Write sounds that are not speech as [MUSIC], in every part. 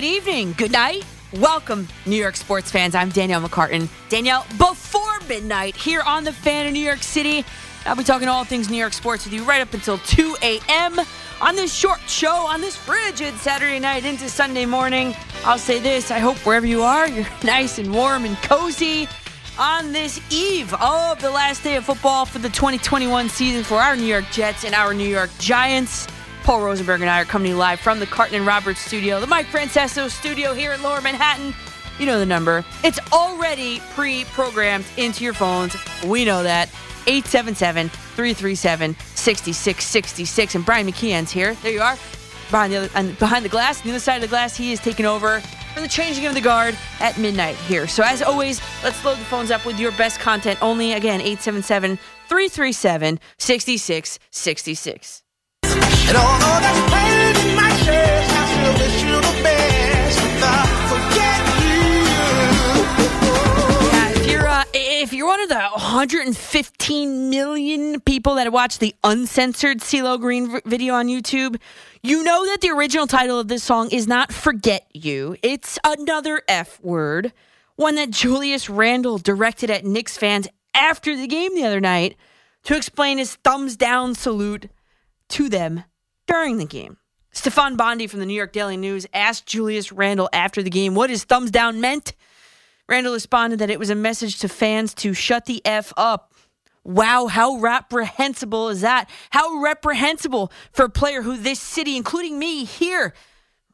good evening, good night. Welcome, New York sports fans. I'm Danielle McCartan. Danielle, before midnight, here on the fan in New York City. I'll be talking all things New York sports with you right up until 2 a.m. on this short show on this frigid Saturday night into Sunday morning. I'll say this I hope wherever you are, [LAUGHS] you're nice and warm and cozy on this eve of the last day of football for the 2021 season for our New York Jets and our New York Giants. Paul Rosenberg and I are coming to you live from the Carton and Roberts studio, the Mike Francesa studio here in Lower Manhattan. You know the number. It's already pre programmed into your phones. We know that. 877 337 6666. And Brian McKeon's here. There you are. Behind the, other, behind the glass, the other side of the glass, he is taking over for the changing of the guard at midnight here. So, as always, let's load the phones up with your best content only. Again, 877 337 6666. Yeah, if you're, uh, if you're one of the 115 million people that watch the uncensored CeeLo Green video on YouTube, you know that the original title of this song is not Forget You. It's another F word, one that Julius Randle directed at Knicks fans after the game the other night to explain his thumbs down salute to them during the game. Stefan Bondy from the New York Daily News asked Julius Randle after the game what his thumbs down meant. Randle responded that it was a message to fans to shut the F up. Wow, how reprehensible is that? How reprehensible for a player who this city, including me here,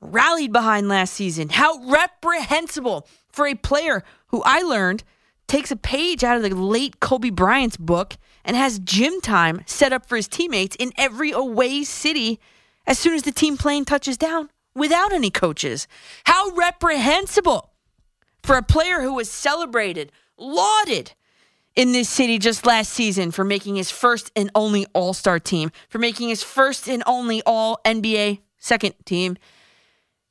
rallied behind last season. How reprehensible for a player who I learned takes a page out of the late Kobe Bryant's book and has gym time set up for his teammates in every away city as soon as the team plane touches down without any coaches. How reprehensible for a player who was celebrated, lauded in this city just last season for making his first and only All Star team, for making his first and only All NBA second team,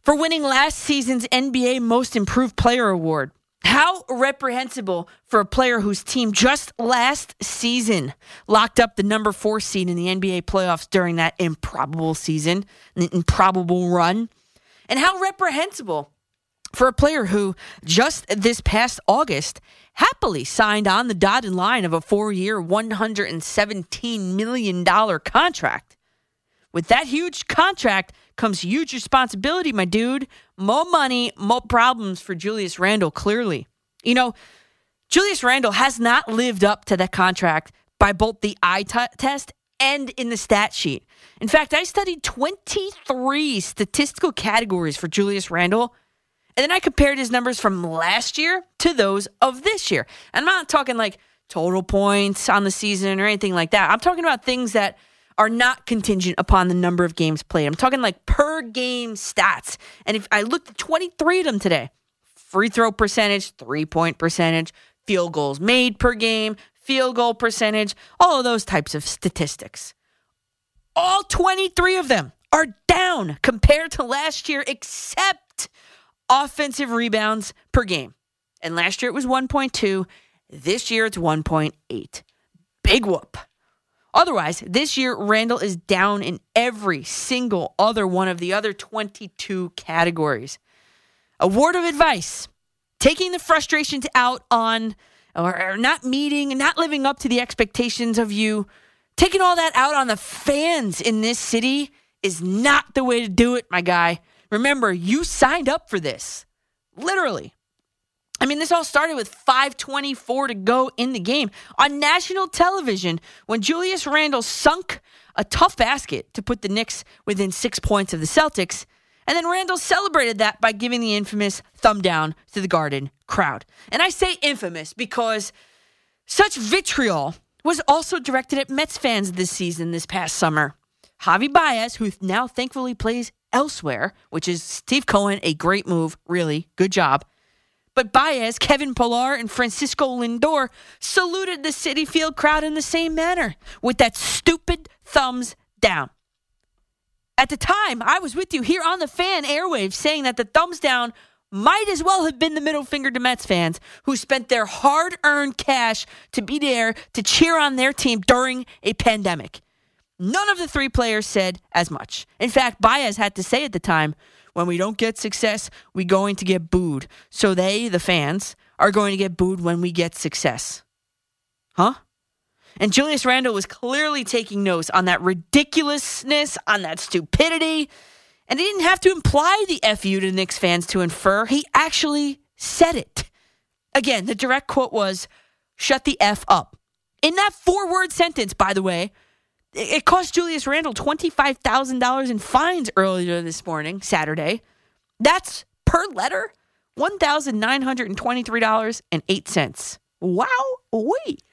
for winning last season's NBA Most Improved Player Award how reprehensible for a player whose team just last season locked up the number four seed in the NBA playoffs during that improbable season, an improbable run. And how reprehensible for a player who just this past August happily signed on the dotted line of a four year, $117 million contract. With that huge contract comes huge responsibility, my dude. More money, more problems for Julius Randle, clearly. You know, Julius Randle has not lived up to that contract by both the eye t- test and in the stat sheet. In fact, I studied 23 statistical categories for Julius Randle, and then I compared his numbers from last year to those of this year. And I'm not talking like total points on the season or anything like that. I'm talking about things that are not contingent upon the number of games played. I'm talking like per game stats. And if I looked at 23 of them today, free throw percentage, three point percentage, field goals made per game, field goal percentage, all of those types of statistics. All 23 of them are down compared to last year, except offensive rebounds per game. And last year it was 1.2. This year it's 1.8. Big whoop. Otherwise, this year, Randle is down in every single other one of the other 22 categories. A word of advice taking the frustrations out on, or, not meeting, not living up to the expectations of you, taking all that out on the fans in this city is not the way to do it, my guy. Remember, you signed up for this. Literally. I mean, this all started with 524 to go in the game on national television when Julius Randle sunk a tough basket to put the Knicks within six points of the Celtics. And then Randle celebrated that by giving the infamous thumb down to the Garden crowd. And I say infamous because such vitriol was also directed at Mets fans this season, this past summer. Javi Baez, who now thankfully plays elsewhere, which is Steve Cohen, a great move, really, good job. But Baez, Kevin Pillar, and Francisco Lindor saluted the Citi Field crowd in the same manner with that stupid thumbs down. At the time, I was with you here on the fan airwaves saying that the thumbs down might as well have been the middle finger to Mets fans who spent their hard earned cash to be there to cheer on their team during a pandemic. None of the three players said as much. In fact, Baez had to say at the time, when we don't get success, we're going to get booed. So they, the fans, are going to get booed when we get success. Huh? And Julius Randle was clearly taking notes on that ridiculousness, on that stupidity. And he didn't have to imply the FU to Knicks fans to infer. He actually said it. Again, the direct quote was, shut the F up. In that four word sentence, by the way, it cost Julius Randle $25,000 in fines earlier this morning, Saturday. That's per letter $1,923.08. Wow, wait.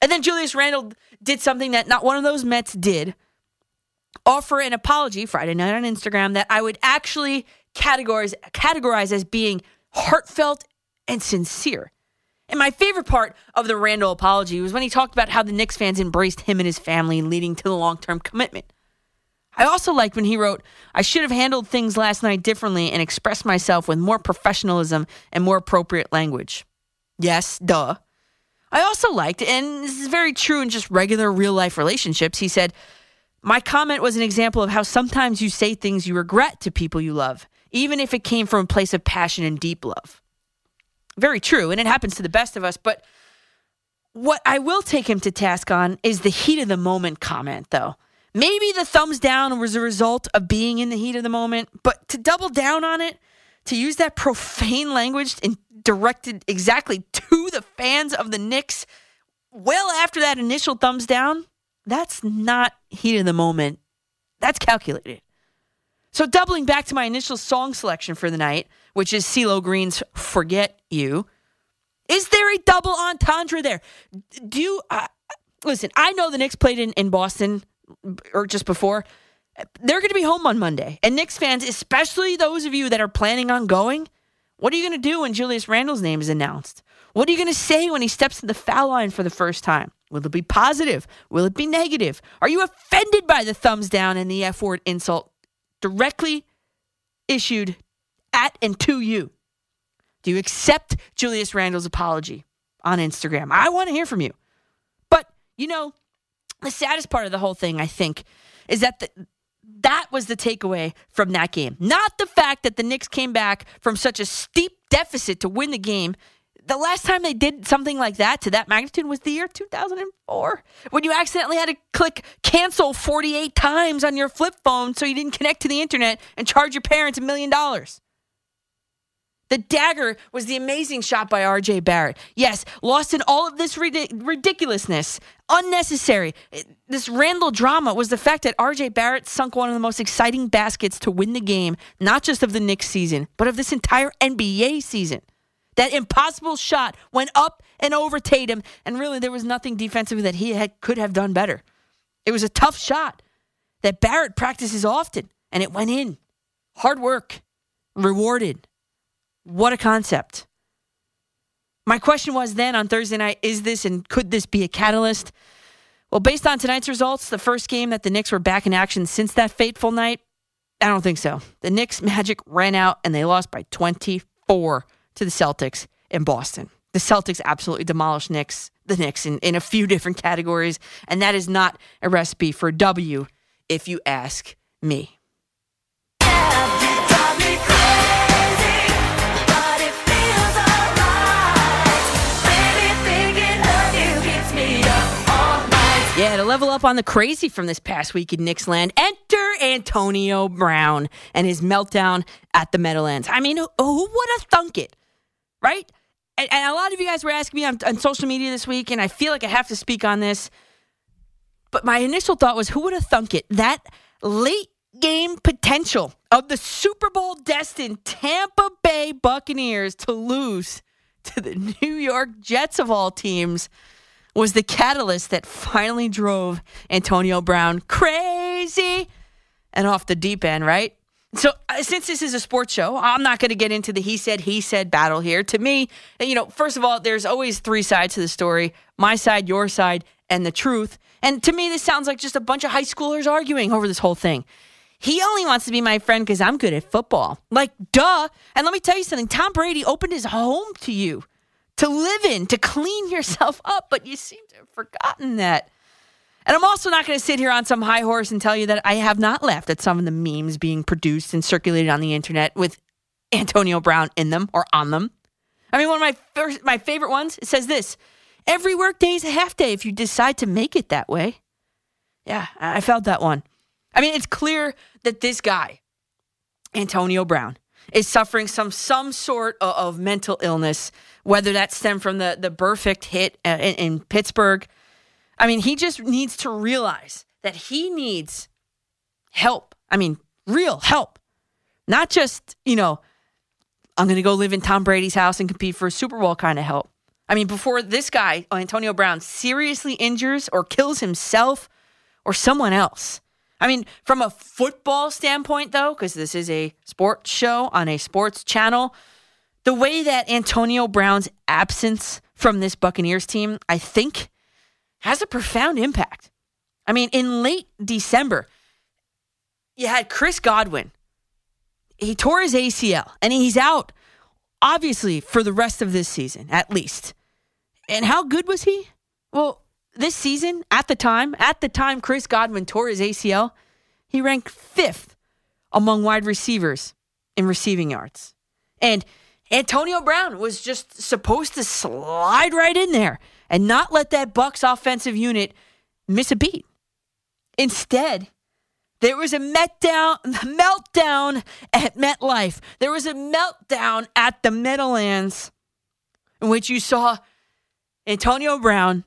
And then Julius Randle did something that not one of those Mets did offer an apology Friday night on Instagram that I would actually categorize, categorize as being heartfelt and sincere. And my favorite part of the Randle apology was when he talked about how the Knicks fans embraced him and his family, leading to the long term commitment. I also liked when he wrote, I should have handled things last night differently and expressed myself with more professionalism and more appropriate language. Yes, duh. I also liked, and this is very true in just regular real life relationships, he said, My comment was an example of how sometimes you say things you regret to people you love, even if it came from a place of passion and deep love. Very true, and it happens to the best of us, but what I will take him to task on is the heat of the moment comment, though. Maybe the thumbs down was a result of being in the heat of the moment, but to double down on it, to use that profane language and directed exactly to the fans of the Knicks well after that initial thumbs down, that's not heat of the moment. That's calculated. So, doubling back to my initial song selection for the night, which is CeeLo Green's Forget You, is there a double entendre there? Do you, uh, listen, I know the Knicks played in, in Boston or just before. They're going to be home on Monday. And Knicks fans, especially those of you that are planning on going, what are you going to do when Julius Randle's name is announced? What are you going to say when he steps to the foul line for the first time? Will it be positive? Will it be negative? Are you offended by the thumbs down and the F word insult directly issued at and to you? Do you accept Julius Randle's apology on Instagram? I want to hear from you. But, you know, the saddest part of the whole thing, I think, is that the, that was the takeaway from that game. Not the fact that the Knicks came back from such a steep deficit to win the game. The last time they did something like that to that magnitude was the year 2004 when you accidentally had to click cancel 48 times on your flip phone so you didn't connect to the internet and charge your parents a million dollars. The dagger was the amazing shot by RJ Barrett. Yes, lost in all of this ridiculousness, unnecessary. This Randle drama was the fact that RJ Barrett sunk one of the most exciting baskets to win the game, not just of the Knicks season, but of this entire NBA season. That impossible shot went up and over Tatum, and really there was nothing defensively that he had, could have done better. It was a tough shot that Barrett practices often, and it went in. Hard work, rewarded. What a concept. My question was then on Thursday night is this and could this be a catalyst? Well, based on tonight's results, the first game that the Knicks were back in action since that fateful night, I don't think so. The Knicks magic ran out and they lost by 24 to the Celtics in Boston. The Celtics absolutely demolished Knicks, the Knicks in, in a few different categories, and that is not a recipe for a W if you ask me. Yeah, level up on the crazy from this past week in Knicks land. enter Antonio Brown and his meltdown at the Meadowlands. I mean, who, who would have thunk it, right? And, and, a lot of you guys were asking me on, on social media this week, and I feel like I have to speak on this. But my initial thought was, who would have thunk it? That late game potential of the Super Bowl destined Tampa Bay Buccaneers to lose to the New York Jets of all teams was the catalyst that finally drove Antonio Brown crazy and off the deep end, right? So, uh, since this is a sports show, I'm not going to get into the he said, he said battle here. To me, you know, first of all, there's always three sides to the story my side, your side, and the truth. And to me, this sounds like just a bunch of high schoolers arguing over this whole thing. He only wants to be my friend because I'm good at football. Like, duh. And let me tell you something Tom Brady opened his home to you to live in, to clean yourself up, but you seem to have forgotten that. And I'm also not going to sit here on some high horse and tell you that I have not laughed at some of the memes being produced and circulated on the internet with Antonio Brown in them or on them. I mean, one of my first, my favorite ones it says this: "Every workday is a half day if you decide to make it that way." Yeah, I felt that one. I mean, it's clear that this guy, Antonio Brown, is suffering some some sort of, of mental illness, whether that stemmed from the the Burfict hit in, in Pittsburgh. I mean, he just needs to realize that he needs help. I mean, real help, not just you know, I'm going to go live in Tom Brady's house and compete for a Super Bowl kind of help. I mean, before this guy, Antonio Brown, seriously injures or kills himself or someone else. I mean, from a football standpoint, though, because this is a sports show on a sports channel, the way that Antonio Brown's absence from this Buccaneers team, I think, has a profound impact. I mean, in late December, you had Chris Godwin. He tore his ACL and he's out, obviously, for the rest of this season, at least. And how good was he? Well, this season, at the time, at the time Chris Godwin tore his ACL, he ranked fifth among wide receivers in receiving yards. And Antonio Brown was just supposed to slide right in there and not let that Bucs offensive unit miss a beat. Instead, there was a meltdown, [LAUGHS] meltdown at MetLife. There was a meltdown at the Meadowlands in which you saw Antonio Brown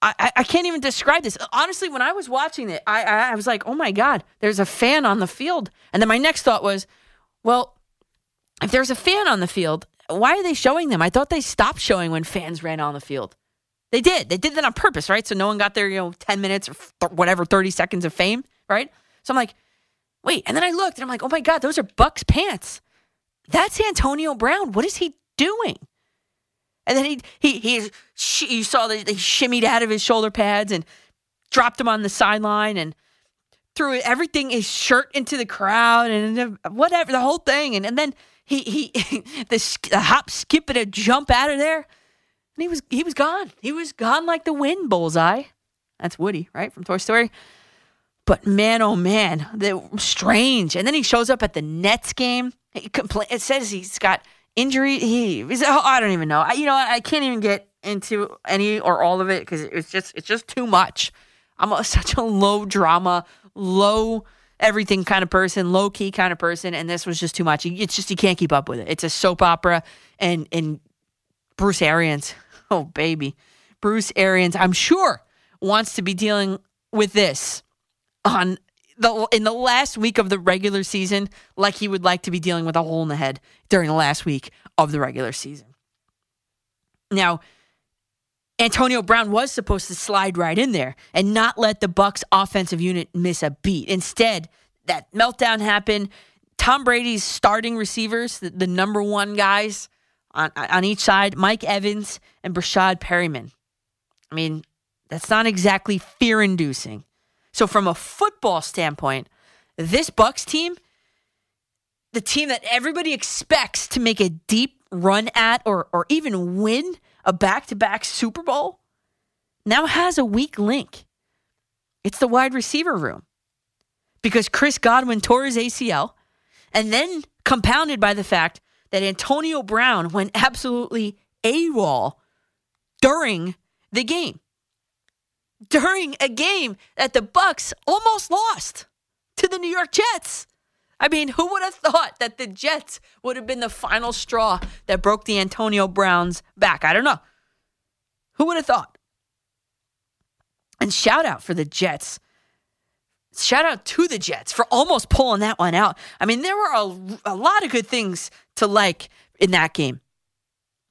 I, I can't even describe this. Honestly, when I was watching it, I, I was like, oh my God, there's a fan on the field. And then my next thought was, well, if there's a fan on the field, why are they showing them? I thought they stopped showing when fans ran on the field. They did. They did that on purpose, right? So no one got their, you know, 10 minutes or th- whatever, 30 seconds of fame, right? So I'm like, wait. And then I looked and I'm like, oh my God, those are Buck's pants. That's Antonio Brown. What is he doing? And then he he he you saw that he shimmied out of his shoulder pads and dropped him on the sideline and threw everything his shirt into the crowd and whatever the whole thing and, and then he he [LAUGHS] the, the hop skip and a jump out of there and he was he was gone he was gone like the wind bullseye that's Woody right from Toy Story but man oh man the strange and then he shows up at the Nets game he it says he's got injury. He, oh, I don't even know. I, you know, I can't even get into any or all of it because it's just it's just too much. I'm a, [LAUGHS] such a low drama, low everything kind of person, low key kind of person, and this was just too much. It's just you can't keep up with it. It's a soap opera, and and Bruce Arians, [LAUGHS] oh baby, Bruce Arians, I'm sure wants to be dealing with this on the in the last week of the regular season like he would like to be dealing with a hole in the head during the last week of the regular season. Now, Antonio Brown was supposed to slide right in there and not let the Bucs offensive unit miss a beat. Instead, that meltdown happened. Tom Brady's starting receivers, the, the number one guys on on each side, Mike Evans and Breshad Perriman. I mean, that's not exactly fear inducing. So from a football standpoint, this Bucs team, the team that everybody expects to make a deep run at or or even win a back-to-back Super Bowl, now has a weak link. It's the wide receiver room. Because Chris Godwin tore his ACL, and then compounded by the fact that Antonio Brown went absolutely AWOL during the game during a game that the Bucs almost lost to the New York Jets. I mean, who would have thought that the Jets would have been the final straw that broke the Antonio Browns back? I don't know. Who would have thought? And shout out for the Jets. Shout out to the Jets for almost pulling that one out. I mean, there were a, a lot of good things to like in that game.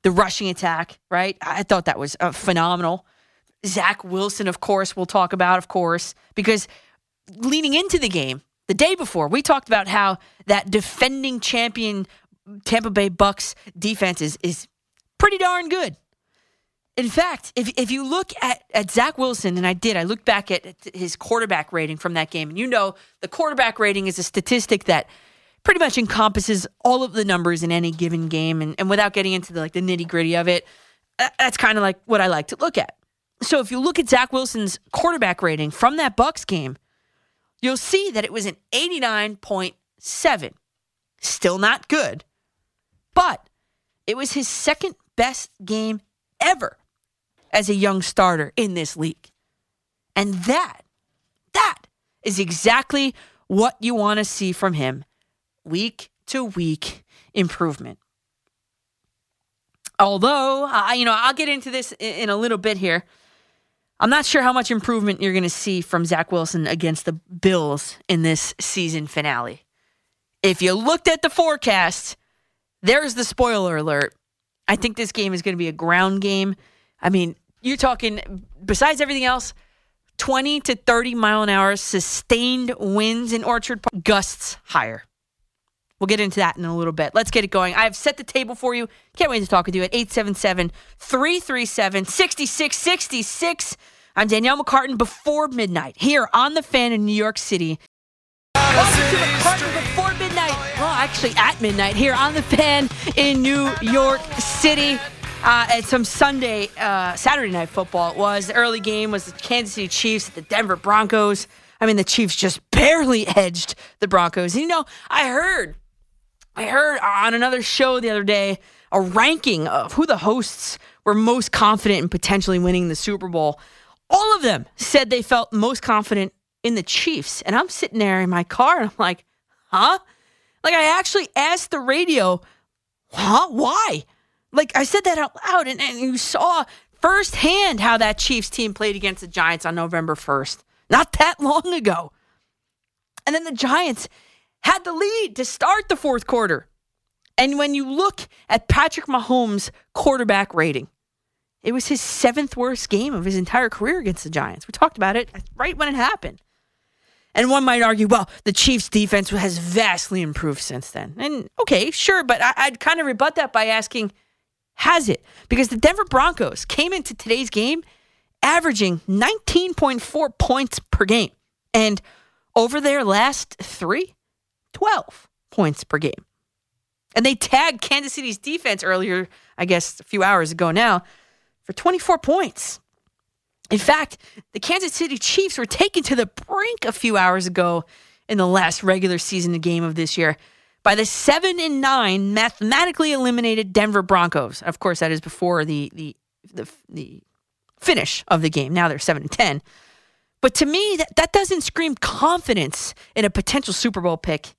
The rushing attack, right? I thought that was uh, phenomenal. Zach Wilson, of course, we'll talk about, of course, because leading into the game, the day before, we talked about how that defending champion Tampa Bay Bucs defense is, is pretty darn good. In fact, if, if you look at, at Zach Wilson, and I did, I looked back at his quarterback rating from that game, and you know the quarterback rating is a statistic that pretty much encompasses all of the numbers in any given game, and, and without getting into the like the nitty gritty of it, that's kind of like what I like to look at. So if you look at Zach Wilson's quarterback rating from that Bucs game, you'll see that it was an 89.7. Still not good, but it was his second best game ever as a young starter in this league. And that, that is exactly what you want to see from him week to week improvement. Although, uh, you know, I'll get into this in, in a little bit here. I'm not sure how much improvement you're going to see from Zach Wilson against the Bills in this season finale. If you looked at the forecast, there's the spoiler alert. I think this game is going to be a ground game. I mean, you're talking, besides everything else, 20 to 30 mile an hour sustained winds in Orchard Park, gusts higher. We'll get into that in a little bit. Let's get it going. I have set the table for you. Can't wait to talk with you at 877 337 6666. I'm Danielle McCartan before midnight here on the fan in New York City. Welcome to before midnight. Well, actually at midnight here on the fan in New York City. Uh, at some Sunday, uh, Saturday night football, it was. The early game was the Kansas City Chiefs at the Denver Broncos. I mean, the Chiefs just barely [LAUGHS] edged the Broncos. You know, I heard I heard on another show the other day a ranking of who the hosts were most confident in potentially winning the Super Bowl. All of them said they felt most confident in the Chiefs. And I'm sitting there in my car and I'm like, huh? Like I actually asked the radio, huh? Why? Like I said that out loud and, and you saw firsthand how that Chiefs team played against the Giants on November 1st. Not that [LAUGHS] long ago. And then the Giants had the lead to start the fourth quarter. And when you look at Patrick Mahomes' quarterback rating, it was his seventh worst game of his entire career against the Giants. We talked about it right when it happened. And one might argue, well, the Chiefs' defense has vastly improved since then. And okay, sure, but I, would kind of rebut that by asking, has it? Because the Denver Broncos came into today's game averaging 19.4 points per game. And over their last three, 12 points per game. And they tagged Kansas City's defense earlier, I guess a few hours ago now, for 24 points. In fact, the Kansas City Chiefs were taken to the brink a few hours ago in the last regular season game of this year by the 7 and 9 mathematically eliminated Denver Broncos. Of course, that is before the the the, the finish of the game. Now they're 7 and 10. But to me, that, that doesn't scream confidence in a potential Super Bowl pick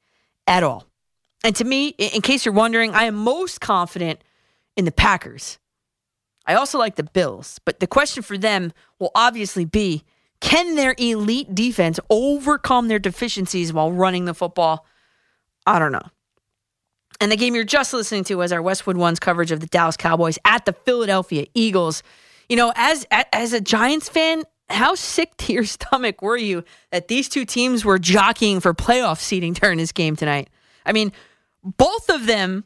at all. And to me, in case you're wondering, I am most confident in the Packers. I also like the Bills, but the question for them will obviously be can their elite defense overcome their deficiencies while running the football? I don't know. And the game you're just listening to was our Westwood Ones coverage of the Dallas Cowboys at the Philadelphia Eagles. You know, as as a Giants fan, how sick to your [LAUGHS] stomach were you that these two teams were jockeying for playoff seeding during this game tonight? I mean, both of them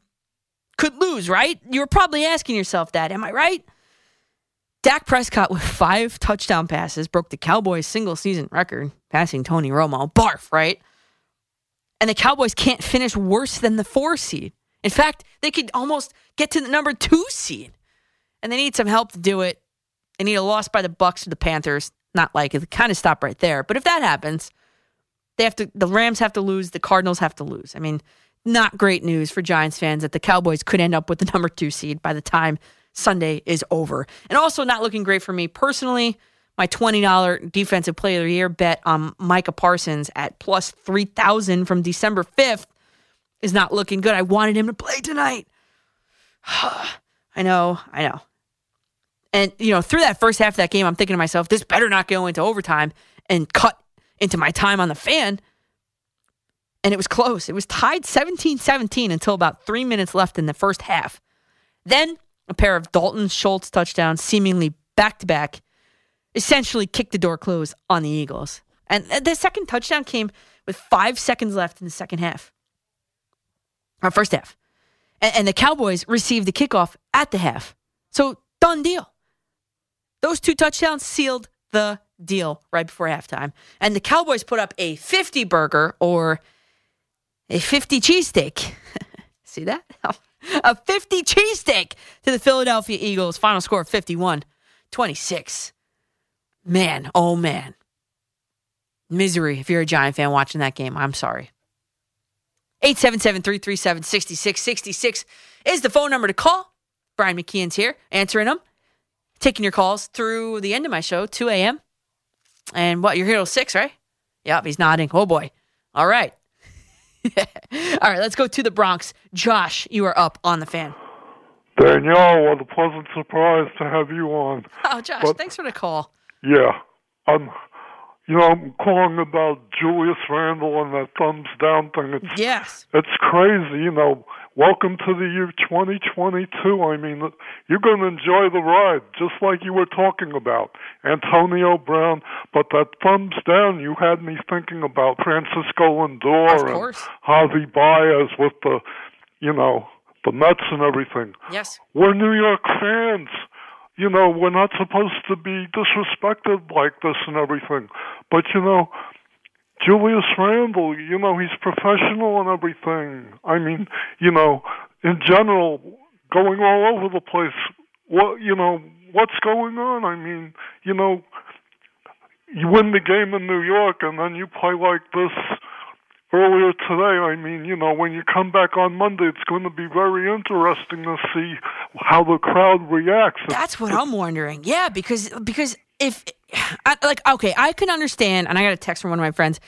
could lose, right? You were probably asking yourself that. Am I right? Dak Prescott with [LAUGHS] five touchdown passes broke the Cowboys' single season record, passing Tony Romo. Barf, right? And the Cowboys can't finish worse than the four seed. In fact, they could almost get to the number two seed. And they need some help to do it. Need a loss by the Bucs to the Panthers. Not like it. Kind of stop right there. But if that happens, they have to. The Rams have to lose. The Cardinals have to lose. I mean, not great news for Giants fans that the Cowboys could end up with the [LAUGHS] number two seed by the time Sunday is over. And also not looking great for me personally. My $20 defensive player of the year bet on Micah Parsons at plus 3,000 from December 5th is not looking good. I wanted him to play tonight. [SIGHS] I know, I know. And, you know, through that first half of that game, I'm thinking to myself, this better not go into overtime and cut into my time on the fan. And it was close. It was tied 17 17 until about three minutes left in the first half. Then a pair of Dalton Schultz touchdowns, seemingly back to back, essentially kicked the door closed on the Eagles. And uh, the second touchdown came with five seconds left in the second half, our first half. And, and the Cowboys received the kickoff at the half. So, done deal. Those two touchdowns sealed the deal right before halftime. And the Cowboys put up a 50 burger or a 50 cheesesteak. [LAUGHS] See that? [LAUGHS] a 50 cheesesteak to the Philadelphia Eagles. Final score 51 26. Man, oh man. Misery if you're a Giant fan watching that game. I'm sorry. 877 337 6666 is the phone number to call. Brian McKeon's here answering them, taking your calls through the end of my show, 2 a.m. And what, you're here till 6, right? Yep, he's nodding. Oh boy. All right. [LAUGHS] All right, let's go to the Bronx. Josh, you are up on the fan. Danielle, what a pleasant surprise to have you on. [LAUGHS] Oh, Josh, But- thanks for the call. Yeah, I'm. You know, I'm calling about Julius Randle and that thumbs down thing. It's Yes. it's crazy. You know, welcome to the year 2022. I mean, you're going to enjoy the ride, just like you were talking about Antonio Brown. But that thumbs down, you had me thinking about Francisco Lindor and. Javi Baez with the, you know, the Mets and everything. Yes. We're New York fans. You know, we're not supposed to be disrespected like this and everything. But, you know, Julius Randle, you know, he's professional and everything. I mean, you know, in general, going all over the place. What, you know, what's going on? I mean, you know, you win the game in New York and then you play like this earlier today. I mean, you know, when you come back on Monday, it's going to be very interesting to see how the crowd reacts. That's what I'm wondering. Yeah, because because if [SIGHS] I, like okay, I can understand, and I got a text from one of my friends.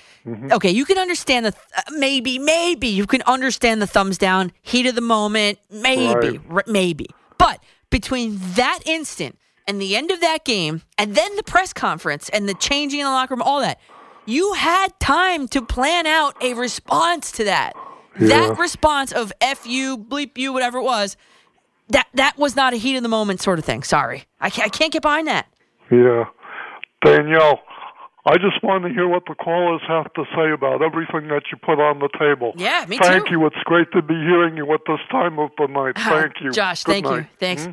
Okay, you can understand the uh, maybe maybe you can understand the thumbs down, heat of the moment, maybe r- maybe, but between that instant and the end of that game, and then the press conference and the changing in the locker room, all that. You had time to plan out a response to that. That response of "f you," "bleep you," whatever it was, that that was not a heat of the moment sort of thing. Sorry, I can't, I can't get behind that. Yeah. Danielle, I just want to hear what the callers have to say about everything that you put on the table. Yeah, me Thank too. Thank you. It's great to be hearing you at this time of the night. Thank you. Josh. Good thank you. Thanks. Hmm?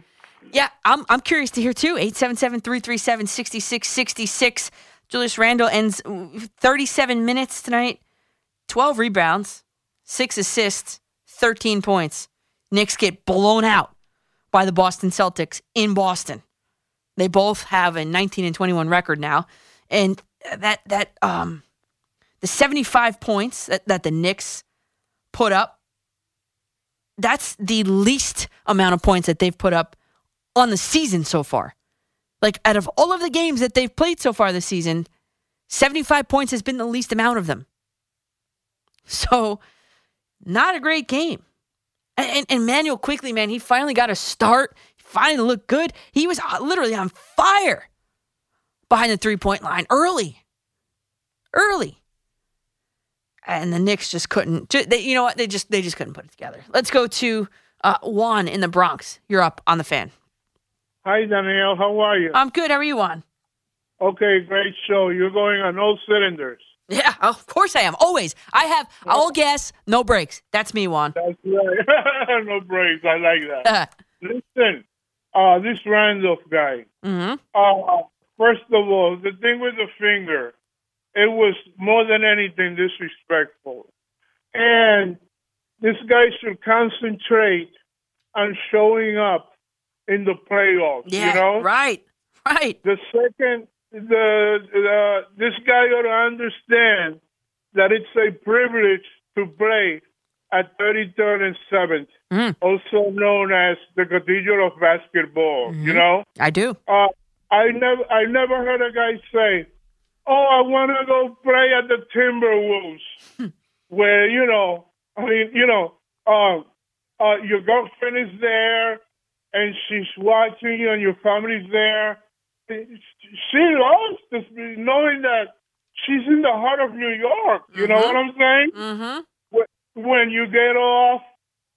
Yeah, I'm I'm curious to hear too. 877-337-6666. Julius Randle ends uh, 37 minutes tonight. 12 rebounds, 6 assists, 13 points. Knicks get blown out by the Boston Celtics in Boston. They both have a 19 and 21 record now. And that that um the 75 points that, that the Knicks put up that's the least amount of points that they've put up on the season so far. Like out of all of the games that they've played so far this season, 75 points has been the least amount of them. So, not a great game. And, and, Manuel Quickley, man, he finally got a start. Finally looked good. He was uh, literally on fire behind the three point line early. Early. And the Knicks just couldn't. They, you know what? They just they just couldn't put it together. Let's go to uh, Juan in the Bronx. You're up on the fan. Hi, Danielle. How are you? I'm good. How are you, Juan? Okay, great show. You're going on all cylinders. Yeah, of course I am. Always. I have all gas, no brakes. That's me, Juan. That's right. [LAUGHS] no breaks. I like that. Uh, [LAUGHS] Listen, uh, this Randolph guy. hmm Uh, first of all, the thing with the finger, it was more than anything disrespectful. And this guy should concentrate on showing up in the playoffs. Yeah, you know, right, right. The second, the, the this guy ought to understand that it's a privilege to play at 33rd and 7th, Mm. also known as the Cathedral of Basketball. You know, I do. uh, I never, I never heard a guy say, "Oh, I want to go play at the Timberwolves," where you know, I mean, you know, uh, uh, your girlfriend is there and she's watching you, and your family's there. She loves this, knowing that she's in the heart of New York. You know Mhm. what I'm saying? Mm-hmm. When you get off,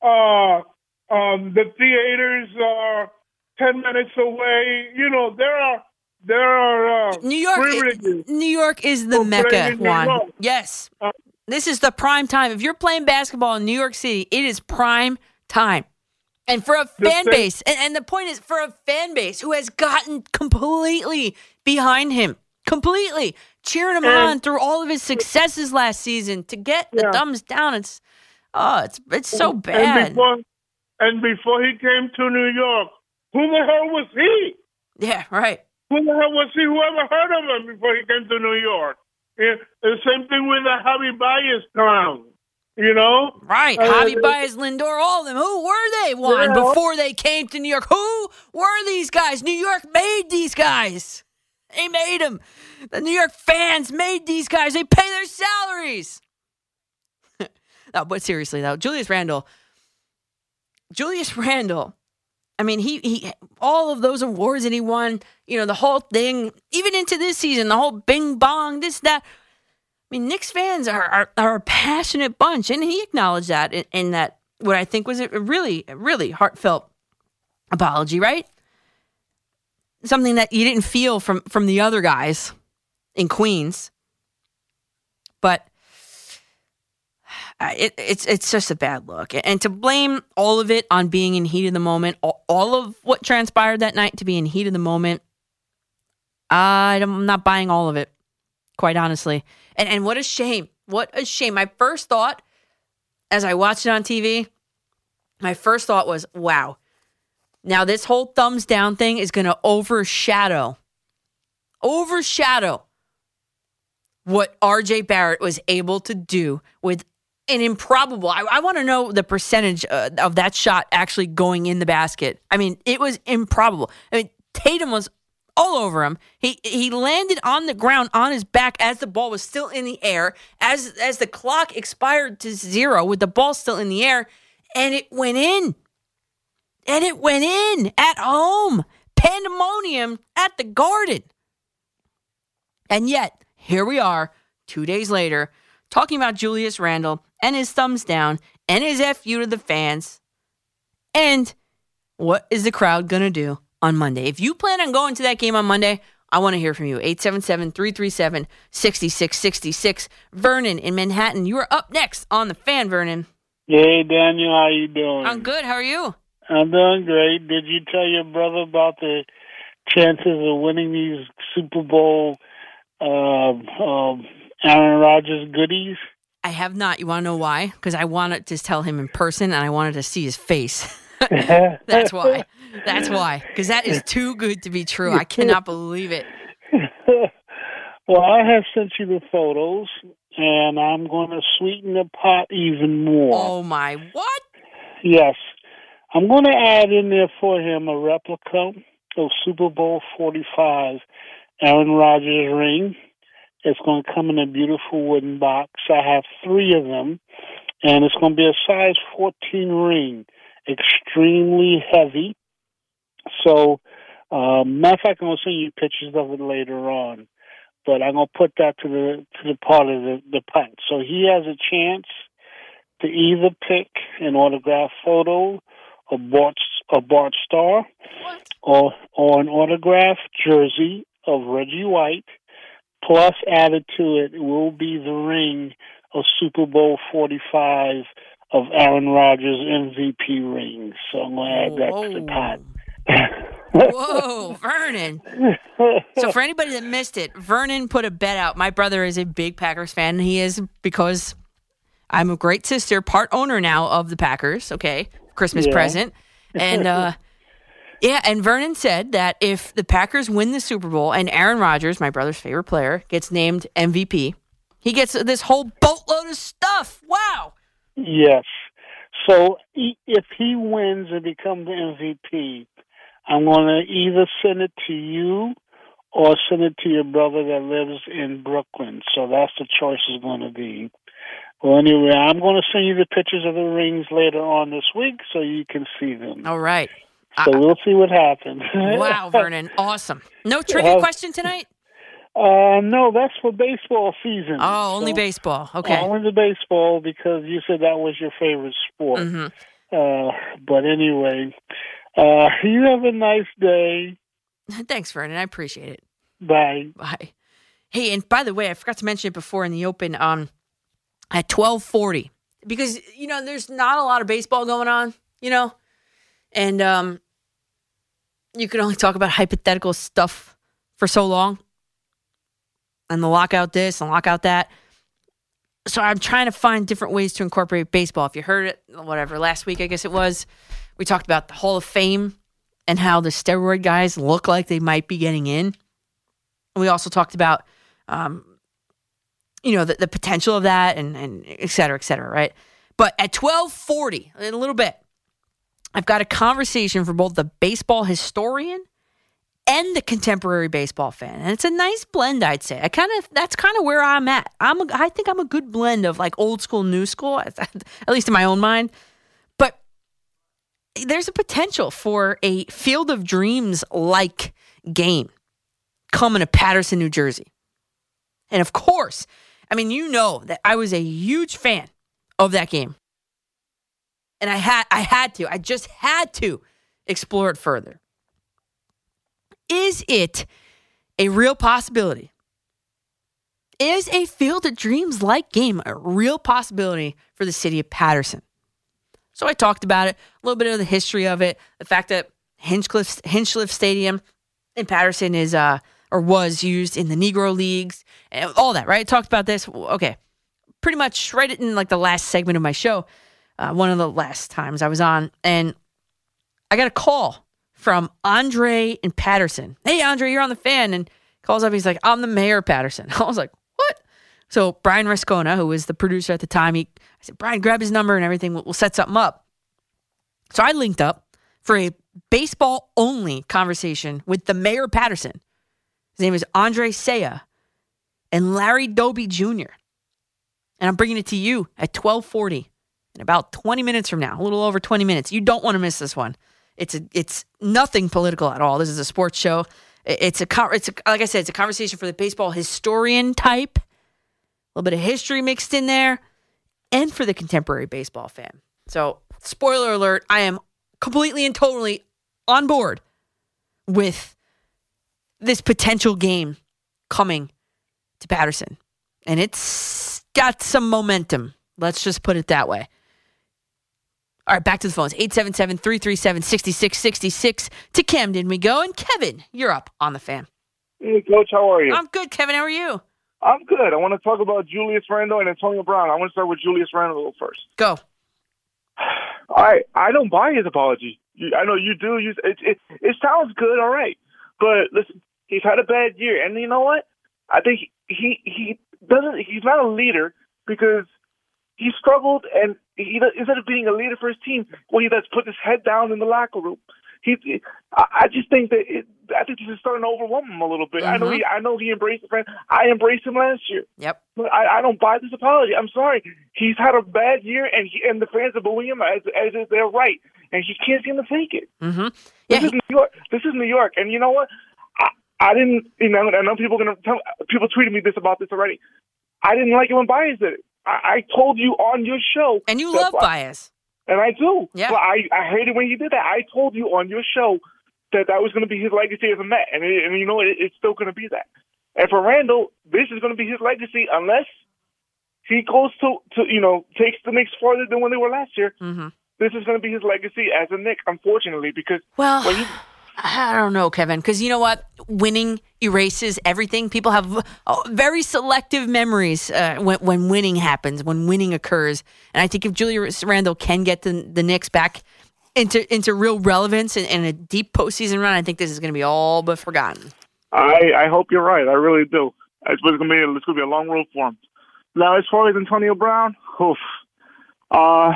uh, um, the theaters are ten minutes away. You know there are there are uh, New York, privileges. New York is the mecca, playing in New Juan. Yes, Uh, this is the prime time. If you're playing basketball in New York City, it is prime time. And for a fan base, and, and the point is for a fan base who has gotten completely behind him, completely cheering him And- on through all of his successes last season, to get the Yeah. thumbs down, it's oh, it's it's so And bad. before, and before he came to New York, who the hell was he? yeah, right. Who the hell was he? Whoever heard of him before he came to New York? Yeah, the same thing with the Javi Baez clown. You know, Right. Uh, Javi Baez, Lindor, all of them. Who were they, Juan, Yeah. before they came to New York? Who were these guys? New York made these guys. They made them. The New York fans made these guys. They pay their salaries. [LAUGHS] no, but seriously, though, Julius Randle, Julius Randle, I mean, he, he, all of those awards that he won, you know, the whole thing, even into this season, the whole bing bong, this, that. I mean, Knicks fans are, are, are a passionate bunch, and he acknowledged that in, in that what I think was a really, really heartfelt apology, right? Something that you didn't feel from from the other guys in Queens, but uh, it, it's it's just a bad look, and to blame all of it on being in heat of the moment, all, all of what transpired that night to be in heat of the moment, I'm not buying all of it quite honestly. And and what a shame. What a shame. My first thought as I watched it on TV, my first thought was, wow. Now this whole thumbs down thing is going to overshadow overshadow what RJ Barrett was able to do with an improbable. I, I want to know the percentage uh, of that shot actually going in the basket. I mean, it was improbable. I mean, Tatum was all over him. He he landed on the ground on his back as the ball was still in the air, as as the clock expired to zero with the ball still in the air, and it went in. And it went in at home. Pandemonium at the garden. And yet, here we are, two days later, talking about Julius Randle and his thumbs down and his FU to the fans. And what is the crowd going to do on Monday? If you plan on going to that game on Monday, I want to hear from you. 877 337 6666. Vernon in Manhattan, you are up next on the fan, Vernon. Hey Daniel, how you doing? I'm good. How are you? I'm doing great. Did you tell your brother about the chances of winning these Super Bowl um, um, Aaron Rodgers goodies? I have not. You want to know why? Because I wanted to tell him in person and I wanted to see his face. [LAUGHS] That's why. That's why. Because that is too good to be true. I cannot believe it. [LAUGHS] well, I have sent you the photos, and I'm going to sweeten the pot even more. Oh my! What? Yes. I'm going to add in there for him a replica of Super Bowl 45 Aaron Rodgers ring. It's going to come in a beautiful wooden box. I have three of them, and it's going to be a size 14 ring, extremely heavy. So, um, matter of fact, I'm going to send you pictures of it later on. But I'm going to put that to the to the part of the, the pot. So he has a chance to either pick an autograph photo a Bart, a Bart Starr, or or an autograph jersey of Reggie White. Plus, added to it will be the ring of Super Bowl forty five of Aaron Rodgers MVP ring. So I'm going to add that to the pot. Whoa, [LAUGHS] Vernon. So for anybody that missed it, Vernon put a bet out. My brother is a big Packers fan. And he is because I'm a great sister, part owner now of the Packers. Okay, Christmas Yeah. present, and uh, yeah, and Vernon said that if the Packers win the Super Bowl and Aaron Rodgers, my brother's favorite player, gets named MVP, he gets this whole boatload of stuff. Wow. Yes. So if he wins and becomes the MVP, I'm going to either send it to you or send it to your brother that lives in Brooklyn. So that's the choice is going to be. Well, anyway, I'm going to send you the pictures of the rings later on this week so you can see them. All right. So we'll see what happens. [LAUGHS] Wow, Vernon. Awesome. No trivia Uh, question tonight? Uh, no, that's for baseball season. Oh, only So- baseball. Okay. Only the baseball because you said that was your favorite sport. hmm Uh, but anyway, uh, you have a nice day. [LAUGHS] Thanks, Vernon. I appreciate it. Bye. Bye. Hey, and by the way, I forgot to mention it before in the open. Um, at twelve forty, because you know there's not a lot of baseball going on, you know, and um, you can only talk about hypothetical stuff for so long, and the lockout this and lockout that. So I'm trying to find different ways to incorporate baseball. If you heard it, whatever last week, I guess it was, we talked about the Hall of Fame and how the steroid guys look like they might be getting in. And we also talked about, um, you know, the, the potential of that and, and et cetera, et cetera, right? But at 1240, in a little bit, I've got a conversation for both the baseball historian and the contemporary baseball fan. And it's a nice blend, I'd say. I kind of that's kind of where I'm at. I'm a, I think I'm a good blend of like old school, new school, [LAUGHS] at least in my own mind. But there's a potential for a Field of Dreams like game coming to Paterson, New Jersey. And of course, I mean, you know that I was a huge fan of that game. And I had I had to. I just had to explore it further. Is it a real possibility? Is a Field of Dreams like game a real possibility for the city of Paterson? So I talked about it, a little bit of the history of it, the fact that Hinchcliffe, Hinchliffe Stadium in Paterson is uh or was used in the Negro Leagues all that, right? Talked about this. Okay. Pretty much right in like the last segment of my show, uh, one of the last times I was on, and I got a call from Andre and Paterson. Hey, Andre, you're on the fan. And calls up. He's like, I'm the mayor of Paterson. [LAUGHS] I was like, what? So Brian Rascona, who was the producer at the time, he, I said, Brian, grab his number and everything. We'll, we'll set something up. So I linked up for a baseball only conversation with the mayor of Paterson. His name is Andre Sayegh and Larry Doby Jr. And I'm bringing it to you at 1240 in about 20 minutes from now, a little over 20 minutes. You don't want to miss this one. It's a, it's nothing political at all. This is a sports show. It's a, it's a, like I said, it's a conversation for the baseball historian type. A little bit of history mixed in there, and for the contemporary baseball fan. So, spoiler alert: I am completely and totally on board with this potential game coming to Paterson. and it's got some momentum. Let's just put it that way. All right, back to the phones. 877 337 6666. To Camden we go. And Kevin, you're up on the fan. Hey, Coach, how are you? I'm good, Kevin. How are you? I'm good. I want to talk about Julius Randle and Antonio Brown. I want to start with Julius Randle first. Go. [SIGHS] I I don't buy his apology. I know you do. You, it, it it sounds good, all right. But listen, he's had a bad year, and you know what? I think he he doesn't. He's not a leader because he struggled, and he instead of being a leader for his team, well, he does put his head down in the locker room. He, I just think that it, I think this is starting to overwhelm him a little bit. Mm-hmm. I know he, I know he embraced the fan. I embraced him last year. Yep. But I, I don't buy this apology. I'm sorry. He's had a bad year, and he, and the fans are booing him as as if they're right, and he can't seem to fake it. Mm-hmm. Yeah, this is New York. This is New York, and you know what? I, didn't. You know, I know people are gonna tell. People tweeted me this about this already. I didn't like it when Báez did it. I, I told you on your show, and you love Báez, And I do. Yeah. But I, I hated when you did that. I told you on your show that that was going to be his legacy as a Met, and it, and you know it, it's still going to be that. And for Randle, this is going to be his legacy unless he goes to to you know takes the Knicks farther than when they were last year. Mm-hmm. This is going to be his legacy as a Knick, unfortunately, because well. when he, I don't know, Kevin, because you know what? Winning erases everything. People have uh, very selective memories uh, when, when winning happens, when winning occurs. And I think if Julius Randle can get the, the Knicks back into into real relevance and, and a deep postseason run, I think this is going to be all but forgotten. I I hope you're right. I really do. It's going to be it's going to be a long road for him. Now, as far as Antonio Brown, oof, uh,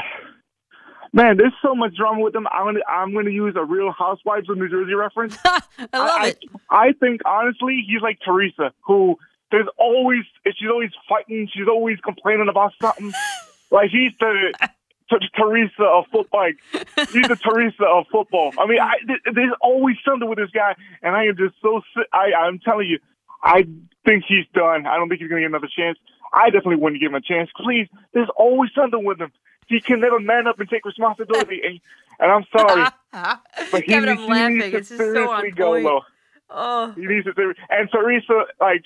Man, there's so much drama with them. I'm gonna I'm gonna use a Real Housewives of New Jersey reference. [LAUGHS] I love I, it. I think honestly, he's like Teresa, who there's always she's always fighting, she's always complaining about something. [LAUGHS] like he's the t- Teresa of football. He's the Teresa of football. I mean, I, there's always something with this guy, and I am just so. I I'm telling you, I think he's done. I don't think he's gonna get another chance. I definitely wouldn't give him a chance. Please, there's always something with him he can never man up and take responsibility. and, and I'm sorry, [LAUGHS] but he, Kevin, I'm he laughing. needs to It's just so seriously go low. Oh, He needs to. And Teresa, like,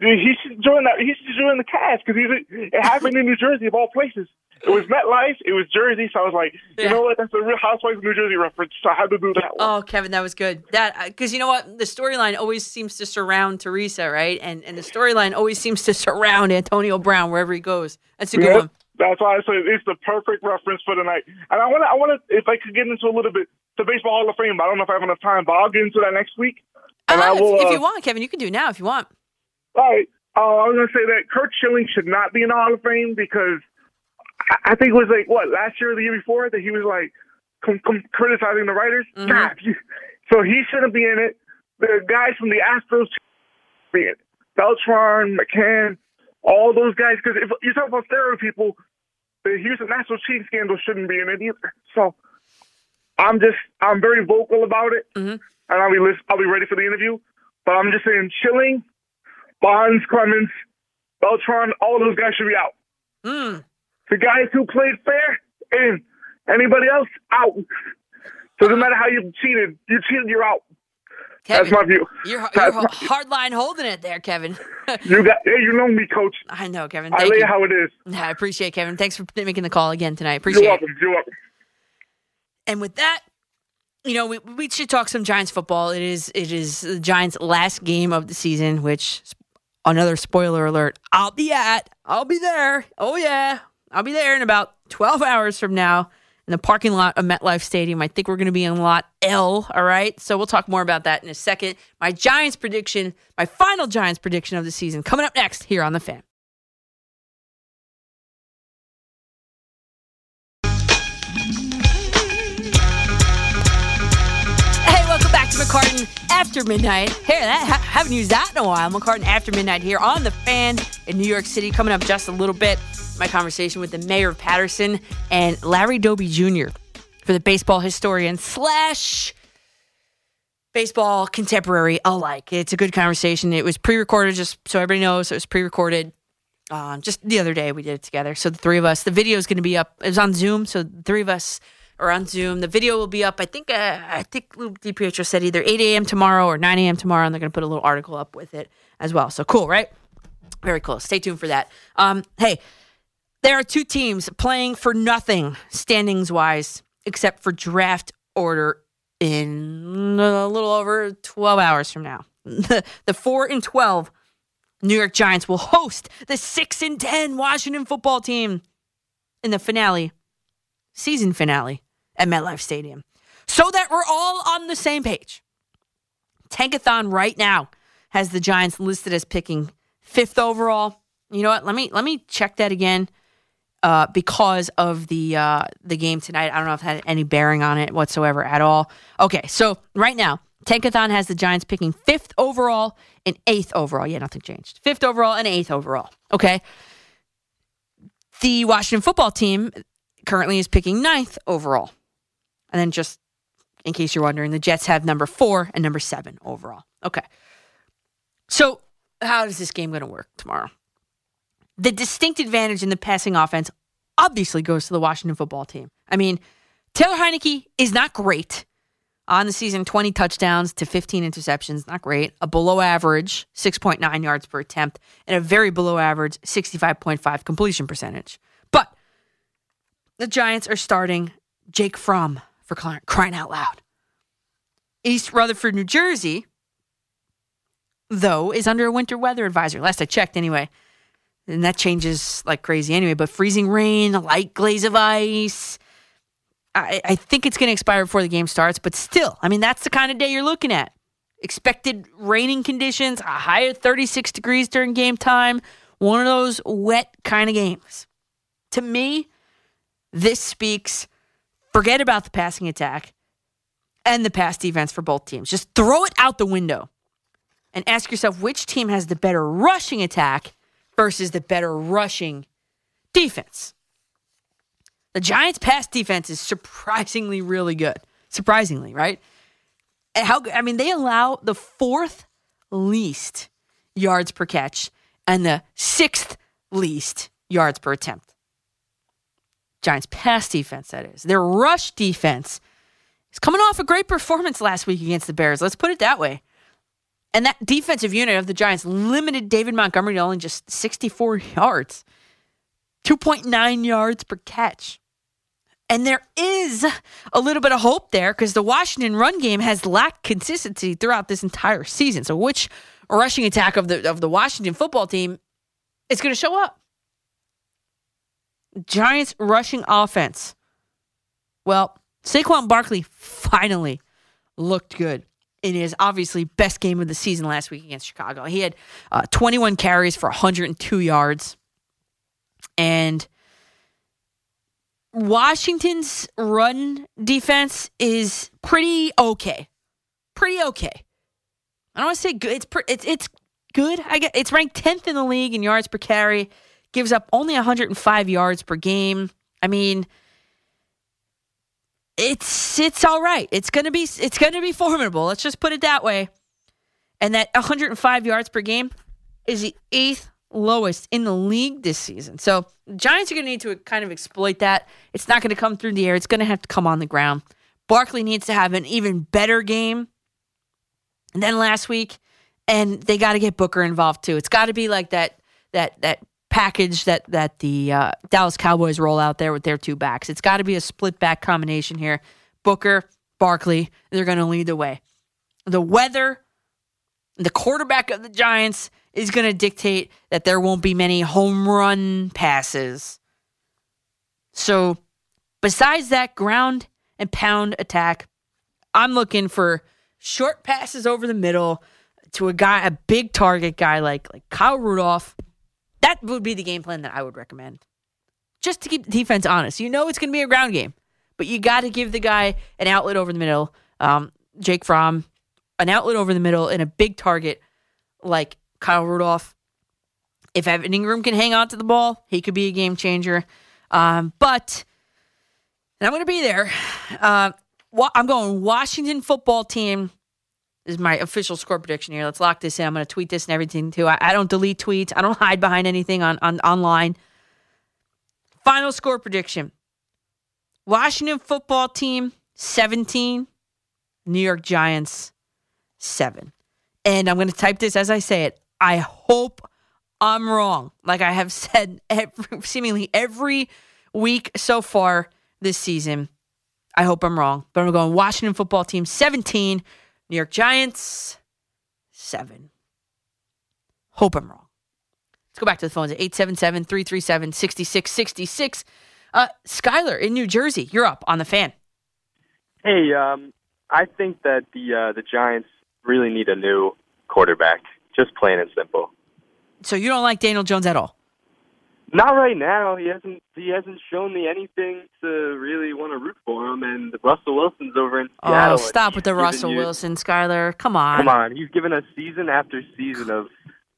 he should join that. He should join the cast because he's. It happened in New Jersey of all places. It was MetLife. It was Jersey. So I was like, Yeah. you know what? That's a Real Housewives of New Jersey reference. So I had to do that one. oh, Kevin, that was good. That uh, because you know what, the storyline always seems to surround Teresa, right? And and the storyline always seems to [LAUGHS] surround Antonio Brown wherever he goes. That's a good Yep. one. That's why I say it's the perfect reference for tonight. And I want to, I want to, if I could get into a little bit the Baseball Hall of Fame. I don't know if I have enough time, but I'll get into that next week. And Uh, I will. if, if you want, Kevin, you can do it now if you want. All right. Uh, I was gonna say that Curt Schilling should not be in the Hall of Fame because I, I think it was like what last year or the year before that he was like com- com- criticizing the writers. Mhm. You- so he shouldn't be in it. The guys from the Astros should be in it. Beltran, McCann, all those guys. Because if you talk about steroid people, the Houston National cheating scandal shouldn't be in it either. So I'm just I'm very vocal about it, Mhm. and I'll be list- I'll be ready for the interview. But I'm just saying, Schilling, Bonds, Clemens, Beltran, all those guys should be out. Mm. The guys who played fair in. Anybody else out. So no matter how you cheated, you cheated, you're out. Kevin, That's my view. you're, you're That's ho- my- hard line holding it there, Kevin. [LAUGHS] You got, hey, you know me, coach. I know, Kevin. I Thank lay you. how it is. I appreciate it, Kevin. Thanks for making the call again tonight. Appreciate You're it. welcome. You're welcome. And with that, you know, we, we should talk some Giants football. It is it is the Giants' last game of the season, which another spoiler alert. I'll be at. I'll be there. Oh yeah, I'll be there in about twelve hours from now in the parking lot of MetLife Stadium. I think we're going to be in Lot L. All right, so we'll talk more about that in a second. My Giants prediction, my final Giants prediction of the season, coming up next here on the Fan. McCartan After Midnight. Hey, that, ha- haven't used that in a while. McCartan After Midnight here on the fan in New York City. Coming up just a little bit, my conversation with the mayor of Paterson and Larry Doby Jr. for the baseball historian slash baseball contemporary alike. It's a good conversation. It was pre-recorded, just so everybody knows. It was pre-recorded. Um, just the other day we did it together. So the three of us. The video is going to be up. It was on Zoom, so the three of us are on Zoom. The video will be up. I think. Uh, I think Lou DiPietro said either 8 a.m. tomorrow or 9 a.m. tomorrow, and they're going to put a little article up with it as well. So cool, right? Very cool. Stay tuned for that. Um, hey, there are two teams playing for nothing standings wise, except for draft order in a little over 12 hours from now. The, [LAUGHS] the 4 and 12 New York Giants will host the 6 and 10 Washington football team in the finale, season finale at MetLife Stadium. So that we're all on the same page. Tankathon right now has the Giants listed as picking fifth overall. You know what? Let me let me check that again uh, because of the uh, the game tonight. I don't know if it had any bearing on it whatsoever at all. Okay, so right now, Tankathon has the Giants picking fifth overall and eighth overall. Yeah, nothing changed. Fifth overall and eighth overall. Okay. The Washington football team currently is picking ninth overall. And then just in case you're wondering, the Jets have number four and number seven overall. Okay. So how is this game going to work tomorrow? The distinct advantage in the passing offense obviously goes to the Washington football team. I mean, Taylor Heinicke is not great on the season 20 touchdowns to 15 interceptions, not great. A below average 6.9 yards per attempt and a very below average 65.5 completion percentage. But the Giants are starting Jake Fromm for cry- crying out loud. East Rutherford, New Jersey, though, is under a winter weather advisory. Last I checked, anyway. And that changes like crazy anyway. But freezing rain, a light glaze of ice. I, I think it's going to expire before the game starts. But still, I mean, that's the kind of day you're looking at. Expected raining conditions, a high of 36 degrees during game time. One of those wet kind of games. To me, this speaks forget about the passing attack and the pass defense for both teams. Just throw it out the window and ask yourself which team has the better rushing attack versus the better rushing defense. The Giants' pass defense is surprisingly really good. Surprisingly, right? How I mean, they allow the fourth least yards per catch and the sixth least yards per attempt. Giants pass defense, that is. Their rush defense is coming off a great performance last week against the Bears. Let's put it that way. And that defensive unit of the Giants limited David Montgomery to only just 64 yards, 2.9 yards per catch. And there is a little bit of hope there because the Washington run game has lacked consistency throughout this entire season. So, which rushing attack of the of the Washington football team is going to show up? Giants rushing offense. Well, Saquon Barkley finally looked good in his obviously best game of the season last week against Chicago. He had uh, 21 carries for 102 yards. And Washington's run defense is pretty okay. Pretty okay. I don't want to say good. It's pre- it's it's good. I get it's ranked 10th in the league in yards per carry. Gives up only 105 yards per game. I mean, it's it's all right. It's gonna be it's gonna be formidable. Let's just put it that way. And that 105 yards per game is the eighth lowest in the league this season. So Giants are gonna need to kind of exploit that. It's not gonna come through the air. It's gonna have to come on the ground. Barkley needs to have an even better game than last week, and they got to get Booker involved too. It's got to be like that that that package that that the uh, Dallas Cowboys roll out there with their two backs. It's got to be a split back combination here. Booker, Barkley, they're going to lead the way. The weather, the quarterback of the Giants is going to dictate that there won't be many home run passes. So, besides that ground and pound attack, I'm looking for short passes over the middle to a guy, a big target guy like like Kyle Rudolph that would be the game plan that I would recommend. Just to keep the defense honest. You know it's going to be a ground game, but you got to give the guy an outlet over the middle. Um, Jake Fromm, an outlet over the middle and a big target like Kyle Rudolph. If Evan Engram can hang on to the ball, he could be a game changer. Um, but, and I'm going to be there. Uh, I'm going Washington football team is my official score prediction here. Let's lock this in. I'm going to tweet this and everything too. I, I, don't delete tweets. I don't hide behind anything on, on online. Final score prediction: Washington football team 17, New York Giants 7. And I'm going to type this as I say it. I hope I'm wrong. Like I have [LAUGHS] said every, seemingly every week so far this season. I hope I'm wrong. But I'm going Washington football team 17, New York Giants, seven. Hope I'm wrong. Let's go back to the phones at 877 337 6666. Uh, Skyler in New Jersey, you're up on the fan. Hey, um, I think that the uh, the Giants really need a new quarterback, just plain and simple. So you don't like Daniel Jones at all? Not right now. He hasn't he hasn't shown me anything to really want to root for him. And Russell Wilson's over in oh, Seattle. Oh, stop with the Russell you, Wilson, Skyler. Come on. Come on. He's given us season after season of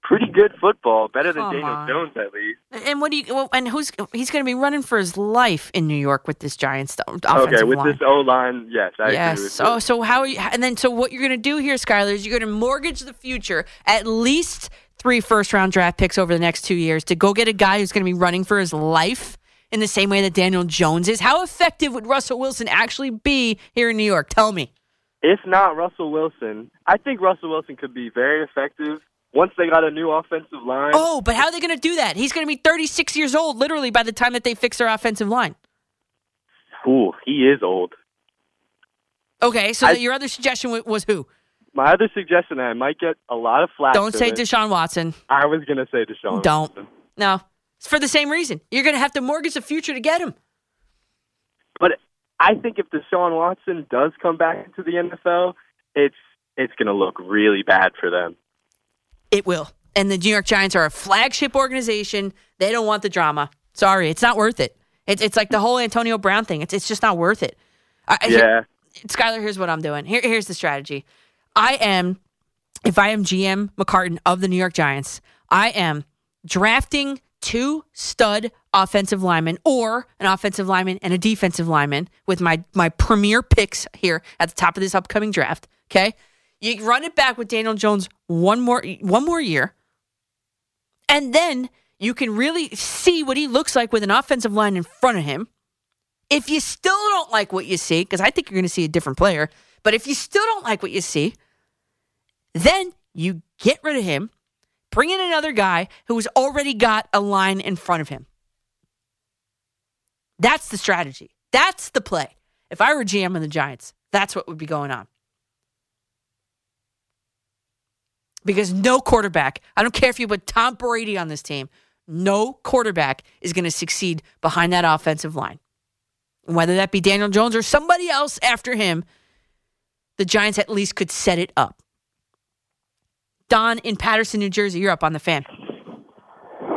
pretty good football, better than Daniel on. Jones at least. And what do you? And who's he's going to be running for his life in New York with this Giants offensive Okay, with line. this O line, yes, I yes. So, oh, so how? Are you, and then so what you're going to do here, Skyler, is you're going to mortgage the future at least three first round draft picks over the next two years to go get a guy who's going to be running for his life in the same way that Daniel Jones is? How effective would Russell Wilson actually be here in New York? Tell me. If not Russell Wilson, I think Russell Wilson could be very effective once they got a new offensive line. Oh, but how are they going to do that? He's going to be 36 years old literally by the time that they fix their offensive line. Ooh, he is old. Okay, so I, your other suggestion was who? My other suggestion, I might get a lot of flack. Don't say it. Deshaun Watson. I was going to say Deshaun. Don't. Watson. No, it's for the same reason. You're going to have to mortgage the future to get him. But I think if Deshaun Watson does come back into the NFL, it's it's going to look really bad for them. It will. And the New York Giants are a flagship organization. They don't want the drama. Sorry, it's not worth it. It's it's like the whole Antonio Brown thing. It's it's just not worth it. Uh, I, yeah. Here, Skyler, here's what I'm doing. Here, here's the strategy. I am, if I am GM McCartan of the New York Giants, I am drafting two stud offensive linemen or an offensive lineman and a defensive lineman with my my premier picks here at the top of this upcoming draft. Okay. You run it back with Daniel Jones one more one more year. And then you can really see what he looks like with an offensive line in front of him. If you still don't like what you see, because I think you're going to see a different player, but if you still don't like what you see, then you get rid of him, bring in another guy who's already got a line in front of him. That's the strategy. That's the play. If I were GM of the Giants, that's what would be going on. Because no quarterback, I don't care if you put Tom Brady on this team, no quarterback is going to succeed behind that offensive line. Whether that be Daniel Jones or somebody else after him, the Giants at least could set it up. Don in Paterson, New Jersey, you're up on the fan.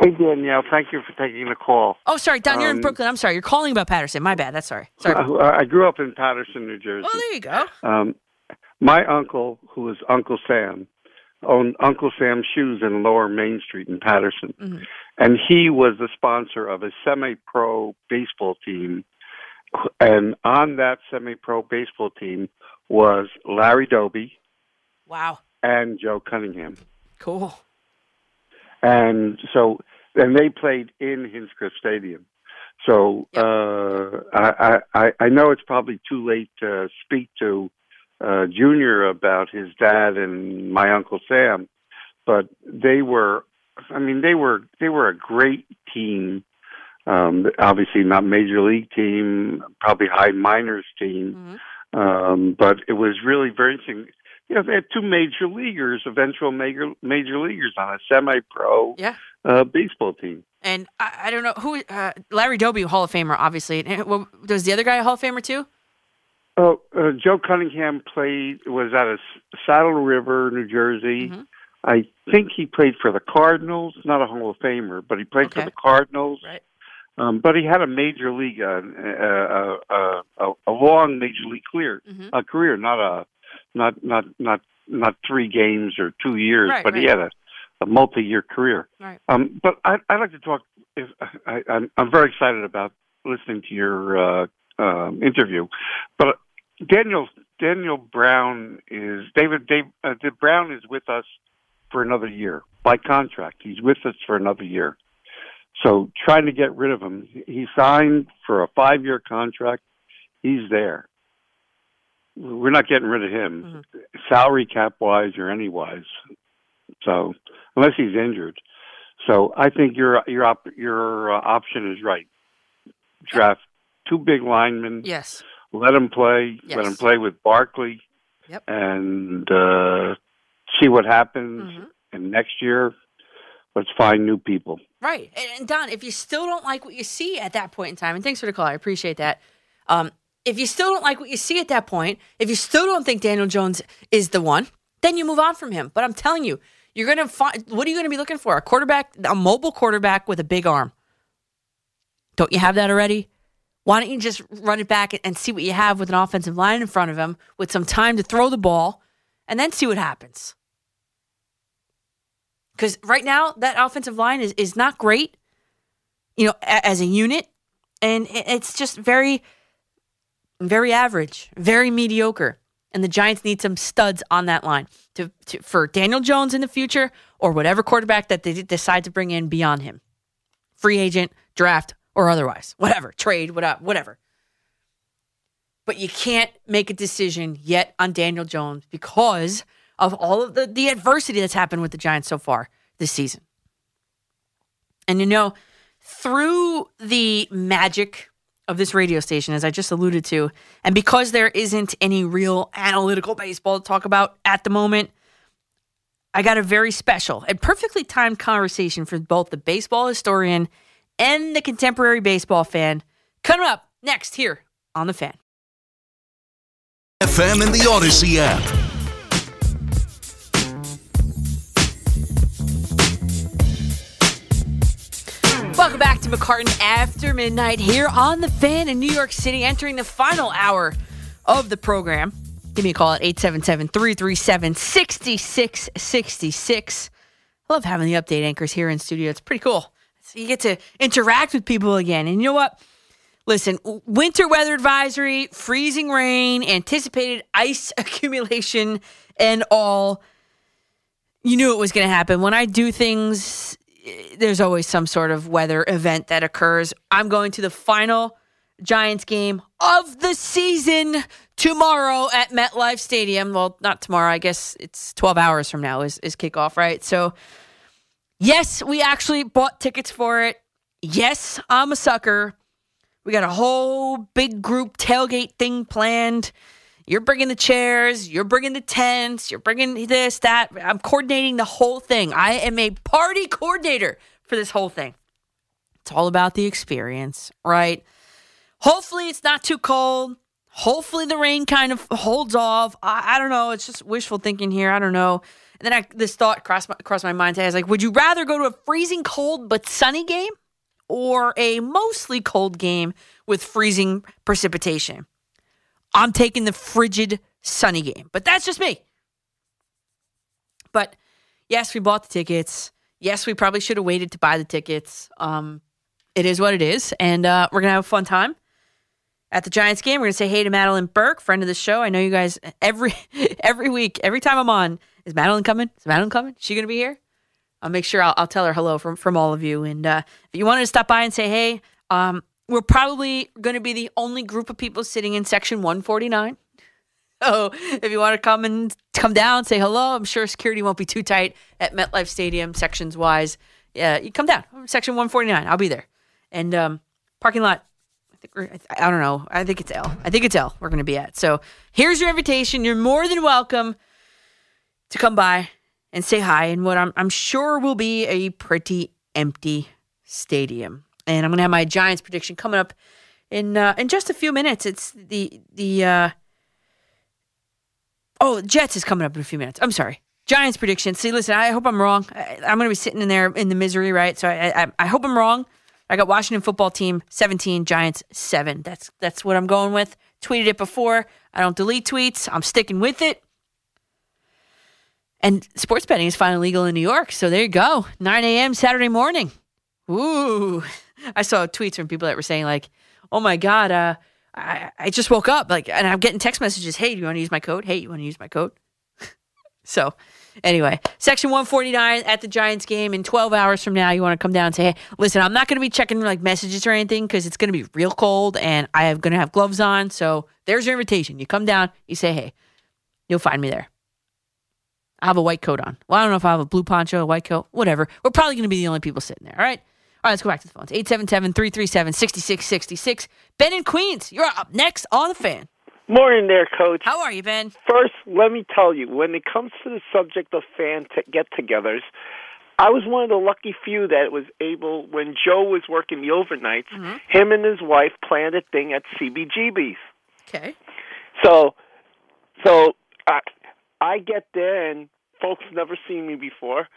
Hey Danielle, thank you for taking the call. Oh, sorry, Don, you're in Um, Brooklyn. I'm sorry. You're calling about Paterson. My bad. That's sorry. Sorry. I, I grew up in Paterson, New Jersey. oh, there you go. Um, my uncle, who was Uncle Sam, owned Uncle Sam's Shoes in Lower Main Street in Paterson, Mhm. and he was the sponsor of a semi-pro baseball team. And on that semi-pro baseball team was Larry Doby Wow. And Joe Cunningham. Cool. and so and they played in Hinchliffe Stadium. So Yep. uh, I, I I know it's probably too late to speak to uh, Junior about his dad and my uncle Sam, but they were I mean they were they were a great team. Um, obviously not major league team, probably high minors team, Mhm. um, but it was really very interesting. You know, they had two major leaguers, eventual major major leaguers on a semi-pro Yeah. uh, baseball team. And I, I don't know who uh, Larry Doby, Hall of Famer, obviously. And, well, was the other guy a Hall of Famer too? Oh, uh, Joe Cunningham played was out of Saddle River, New Jersey. Mhm. I think he played for the Cardinals. Not a Hall of Famer, but he played Okay. for the Cardinals. Right. Um, but he had a major league, uh, uh, uh, uh, a long major league career, Mhm. a career, not a, not not not not three games or two years, Right, but he had a, a multi-year career. Right. Um, but I, I'd like to talk. If, I, I'm, I'm very excited about listening to your uh, um, interview, but Daniel Daniel Brown is David Dave uh, Dave Brown is with us for another year by contract. He's with us for another year. So trying to get rid of him, he signed for a five-year contract. He's there. We're not getting rid of him, salary cap wise or any wise. So unless he's injured, so I think your your op, your uh, option is right. Draft two big linemen. Yes. Let him play. Let Yes. him play with Barkley. Yep. And uh, see what happens. Mhm. And next year, let's find new people. Right. And, and Don, if you still don't like what you see at that point in time, and thanks for the call, I appreciate that. Um, if you still don't like what you see at that point, if you still don't think Daniel Jones is the one, then you move on from him. But I'm telling you, you're going to find what are you going to be looking for? A quarterback, a mobile quarterback with a big arm. Don't you have that already? Why don't you just run it back and see what you have with an offensive line in front of him with some time to throw the ball and then see what happens? Because right now, that offensive line is, is not great, you know, as a unit. And it- it's just very, very average, very mediocre. And the Giants need some studs on that line to, to for Daniel Jones in the future or whatever quarterback that they decide to bring in beyond him. Free agent, draft, or otherwise. Whatever. Trade, whatever. But you can't make a decision yet on Daniel Jones because of all of the, the adversity that's happened with the Giants so far this season. And you know, through the magic of this radio station, as I just alluded to, and because there isn't any real analytical baseball to talk about at the moment, I got a very special and perfectly timed conversation for both the baseball historian and the contemporary baseball fan coming up next here on The Fan. FM and the Audacy app. To McCartan After Midnight here on The Fan in New York City, entering the final hour of the program. Give me a call at 877 337 6666. I love having the update anchors here in studio. It's pretty cool. So you get to interact with people again. And you know what? Listen, winter weather advisory, freezing rain, anticipated ice [LAUGHS] accumulation, and all. You knew it was going to happen. When I do things, there's always some sort of weather event that occurs. I'm going to the final Giants game of the season tomorrow at MetLife Stadium. Well, not tomorrow. I guess it's 12 hours from now is, is kickoff, right? So, yes, we actually bought tickets for it. Yes, I'm a sucker. We got a whole big group tailgate thing planned. You're bringing the chairs, you're bringing the tents, you're bringing this, that. I'm coordinating the whole thing. I am a party coordinator for this whole thing. It's all about the experience, right? Hopefully, it's not too cold. Hopefully, the rain kind of holds off. I, I don't know. It's just wishful thinking here. I don't know. And then I, this thought crossed my, crossed my mind. Today. I was like, would you rather go to a freezing cold but sunny game or a mostly cold game with freezing precipitation? I'm taking the frigid sunny game, but that's just me. But yes, we bought the tickets. Yes, we probably should have waited to buy the tickets. Um, it is what it is, and uh, we're gonna have a fun time at the Giants game. We're gonna say hey to Madeline Burke, friend of the show. I know you guys [LAUGHS] every every week, every time I'm on. Is Madeline coming? Is Madeline coming? Is she gonna be here? I'll make sure I'll, I'll tell her hello from from all of you. And uh, if you wanted to stop by and say hey, um, we're probably going to be the only group of people sitting in section 149. So if you want to come and come down, say hello. I'm sure security won't be too tight at MetLife Stadium sections wise. Yeah, you come down section 149. I'll be there. And um, parking lot. I think we're, I don't know. I think it's L. I think it's L. We're going to be at. So here's your invitation. You're more than welcome to come by and say hi in what I'm, I'm sure will be a pretty empty stadium. And I'm to have my Giants prediction coming up in uh, in just a few minutes. It's the the uh, oh Jets is coming up in a few minutes. I'm sorry. Giants prediction. See, listen, I hope I'm wrong. I, am to be sitting in there in the misery, right? So I, I, I hope I'm wrong. I got Washington football team 17, Giants 7. That's that's what I'm going with. Tweeted it before. I don't delete tweets. I'm sticking with it. And sports betting is finally legal in New York. So there you go. 9 a.m. Saturday morning. Ooh. I saw tweets from people that were saying like, "Oh my god, uh, I I just woke up like, and I'm getting text messages. Hey, do you want to use my code? Hey, you want to use my code?" [LAUGHS] so, anyway, section 149 at the Giants game in 12 hours from now. You want to come down and say, "Hey, listen, I'm not going to be checking like messages or anything because it's going to be real cold, and I am going to have gloves on. So there's your invitation. You come down, you say, "Hey," you'll find me there. I have a white coat on. Well, I don't know if I have a blue poncho, a white coat, whatever. We're probably going to be the only people sitting there. All right. All right, let's go back to the phones. 877-337-6666. Ben in Queens, you're up next on the fan. Morning there, Coach. How are you, Ben? First, let me tell you, when it comes to the subject of fan t- get-togethers, I was one of the lucky few that was able, when Joe was working the overnights, Mhm. him and his wife planned a thing at CBGB's. Okay. So, so I, I get there and folks never seen me before,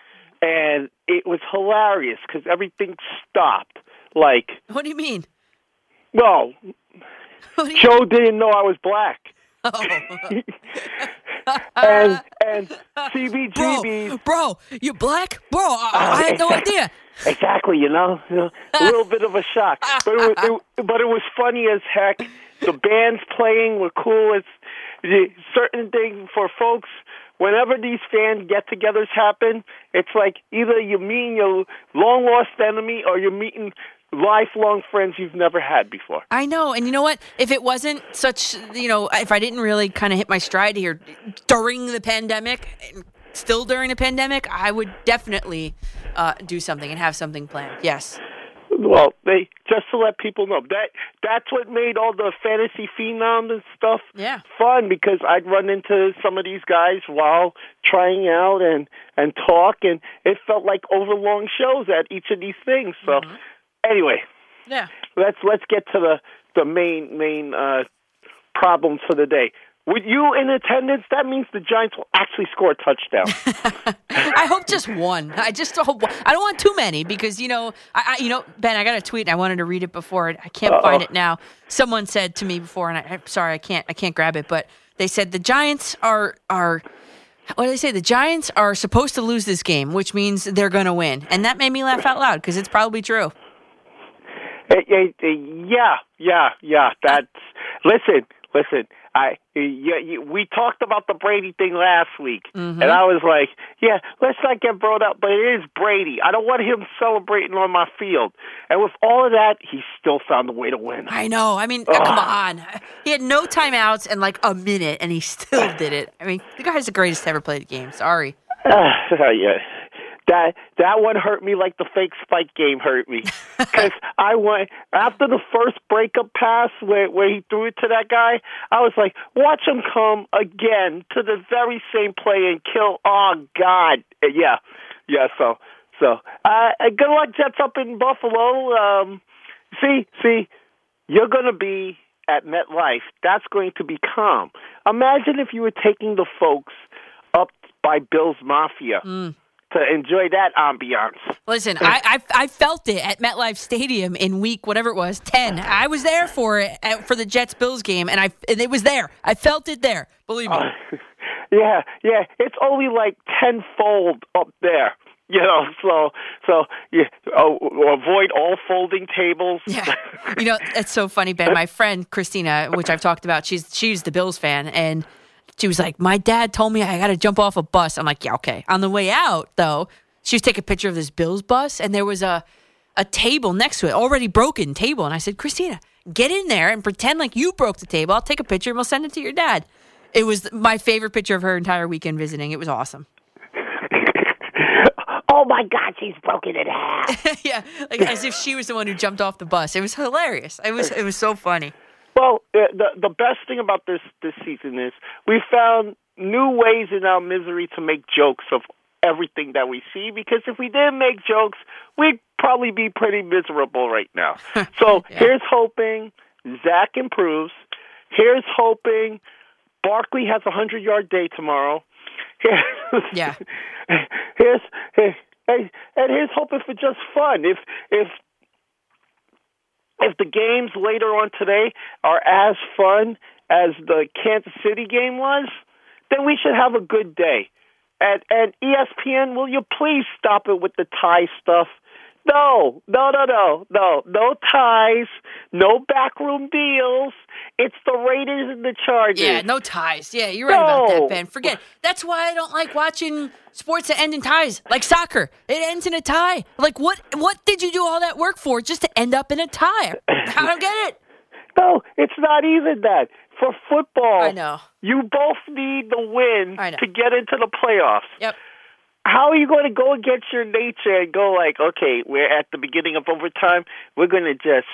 and it was hilarious because everything stopped. Like, What do you mean? well, you Joe didn't know I was black, Oh. [LAUGHS] and and CBGB's bro, bro, you black? Bro, I, I had no [LAUGHS] idea. Exactly, you know, you know, a little bit of a shock, but it was, it, but it was funny as heck. The bands playing were cool. It's the certain things for folks. Whenever these fan get-togethers happen, it's like either you're meeting your long lost enemy or you're meeting lifelong friends you've never had before. I know. And you know what? If it wasn't such, you know, if I didn't really kind of hit my stride here during the pandemic, still during the pandemic, I would definitely uh, do something and have something planned. Yes. Well, they just to let people know that that's what made all the fantasy phenoms and stuff Yeah. fun because I'd run into some of these guys while trying out and and talk, and it felt like overlong shows at each of these things. So, anyway, Yeah. let's let's get to the the main main uh, problem for the day. With you in attendance, that means the Giants will actually score a touchdown. [LAUGHS] I hope just one. I just hope I don't want too many because you know, I, I you know, Ben, I got a tweet. and I wanted to read it before. I can't find it now. Someone said to me before, and I, I'm sorry, I can't, I can't grab it. But they said the Giants are are. What do they say? The Giants are supposed to lose this game, which means they're going to win, and that made me laugh out loud because it's probably true. Eh, eh, eh, yeah, yeah, yeah. That's listen, listen. I yeah, you, we talked about the Brady thing last week, Mm-hmm. and I was like, yeah, let's not get brought up, but it is Brady. I don't want him celebrating on my field. And with all of that, he still found a way to win. I know. I mean, uh, come on. He had no timeouts and like a minute, and he [LAUGHS] still did it. I mean, the guy's the greatest to ever play the game. Sorry. [SIGHS] yeah. That that one hurt me like the fake spike game hurt me [LAUGHS] because I went after the first breakup pass where where he threw it to that guy. I was like, watch him come again to the very same play and kill. Oh God, yeah, yeah. So So, uh, good luck, Jets up in Buffalo. Um, see, see, you're going to be at MetLife. That's going to be calm. Imagine if you were taking the folks up by Bills Mafia Mm. To enjoy that ambiance. Listen, I, I I felt it at MetLife Stadium in week whatever it was ten. I was there for it at, for the Jets Bills game, and I and it was there. I felt it there. Believe me. Uh, [LAUGHS] yeah, yeah, it's only like tenfold up there. You know, so so yeah, oh, avoid all folding tables. Yeah, you know it's so funny, Ben. My friend Christina, which I've talked about, she's she's the Bills fan, and she was like, "My dad told me I got to jump off a bus." I'm like, "Yeah, okay." On the way out, though, she was taking a picture of this Bills bus, and there was a a table next to it, already broken table, and I said, "Christina, get in there and pretend like you broke the table. I'll take a picture and we'll send it to your dad." It was my favorite picture of her entire weekend visiting. It was awesome. [LAUGHS] oh my God, she's broken in half. [LAUGHS] yeah, like as if she was the one who jumped off the bus. It was hilarious. It was it was so funny. Well, the the best thing about this this season is we found new ways in our misery to make jokes of everything that we see. Because if we didn't make jokes, we'd probably be pretty miserable right now. [LAUGHS] So Yeah. here's hoping Zach improves. Here's hoping Barkley has a hundred yard day tomorrow. Here's, Yeah. [LAUGHS] Here's hey, and here's hoping for just fun. If if if the games later on today are as fun as the Kansas City game was, then we should have a good day. And and ESPN, will you please stop it with the tie stuff? No, no, no, no, no, no ties, no backroom deals. It's the Raiders and the Chargers. Yeah, no ties. Yeah, you're right about that, Ben. Forget. That's why I don't like watching sports that end in ties, like soccer. It ends in a tie. Like what? What did you do all that work for just to end up in a tie? I don't get it. [LAUGHS] No, it's not even that. For football, I know. you both need the win to get into the playoffs. Yep. How are you going to go against your nature and go like, okay, we're at the beginning of overtime, we're going to just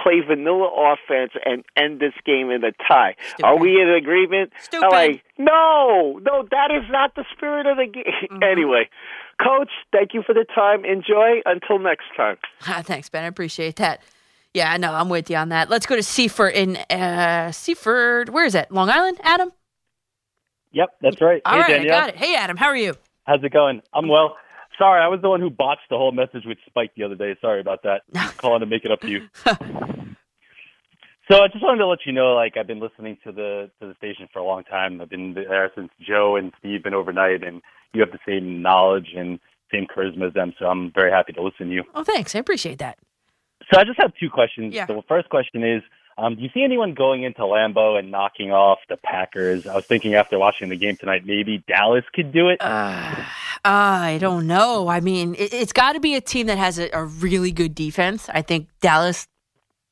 play vanilla offense and end this game in a tie? Stupid. Are we in agreement? Stupid. I'm like, no, no, that is not the spirit of the game. Mm-hmm. [LAUGHS] Anyway, Coach, thank you for the time. Enjoy. Until next time. [LAUGHS] Ah, Thanks, Ben. I appreciate that. Yeah, I know. I'm with you on that. Let's go to Seaford in uh, Seaford. Where is it? Long Island, Adam. Yep, that's right. All hey, right, Danielle. I got it. Hey, Adam. How are you? How's it going? I'm well. Sorry, I was the one who botched the whole message with Spike the other day. Sorry about that. [LAUGHS] Calling to make it up to you. so I just wanted to let you know, like I've been listening to the to the station for a long time. I've been there since Joe and Steve been overnight, and you have the same knowledge and same charisma as them. So I'm very happy to listen to you. Oh, thanks. I appreciate that. So I just have two questions. Yeah. The first question is, um, do you see anyone going into Lambeau and knocking off the Packers? I was thinking after watching the game tonight, maybe Dallas could do it. Uh, I don't know. I mean, it, it's got to be a team that has a, a really good defense. I think Dallas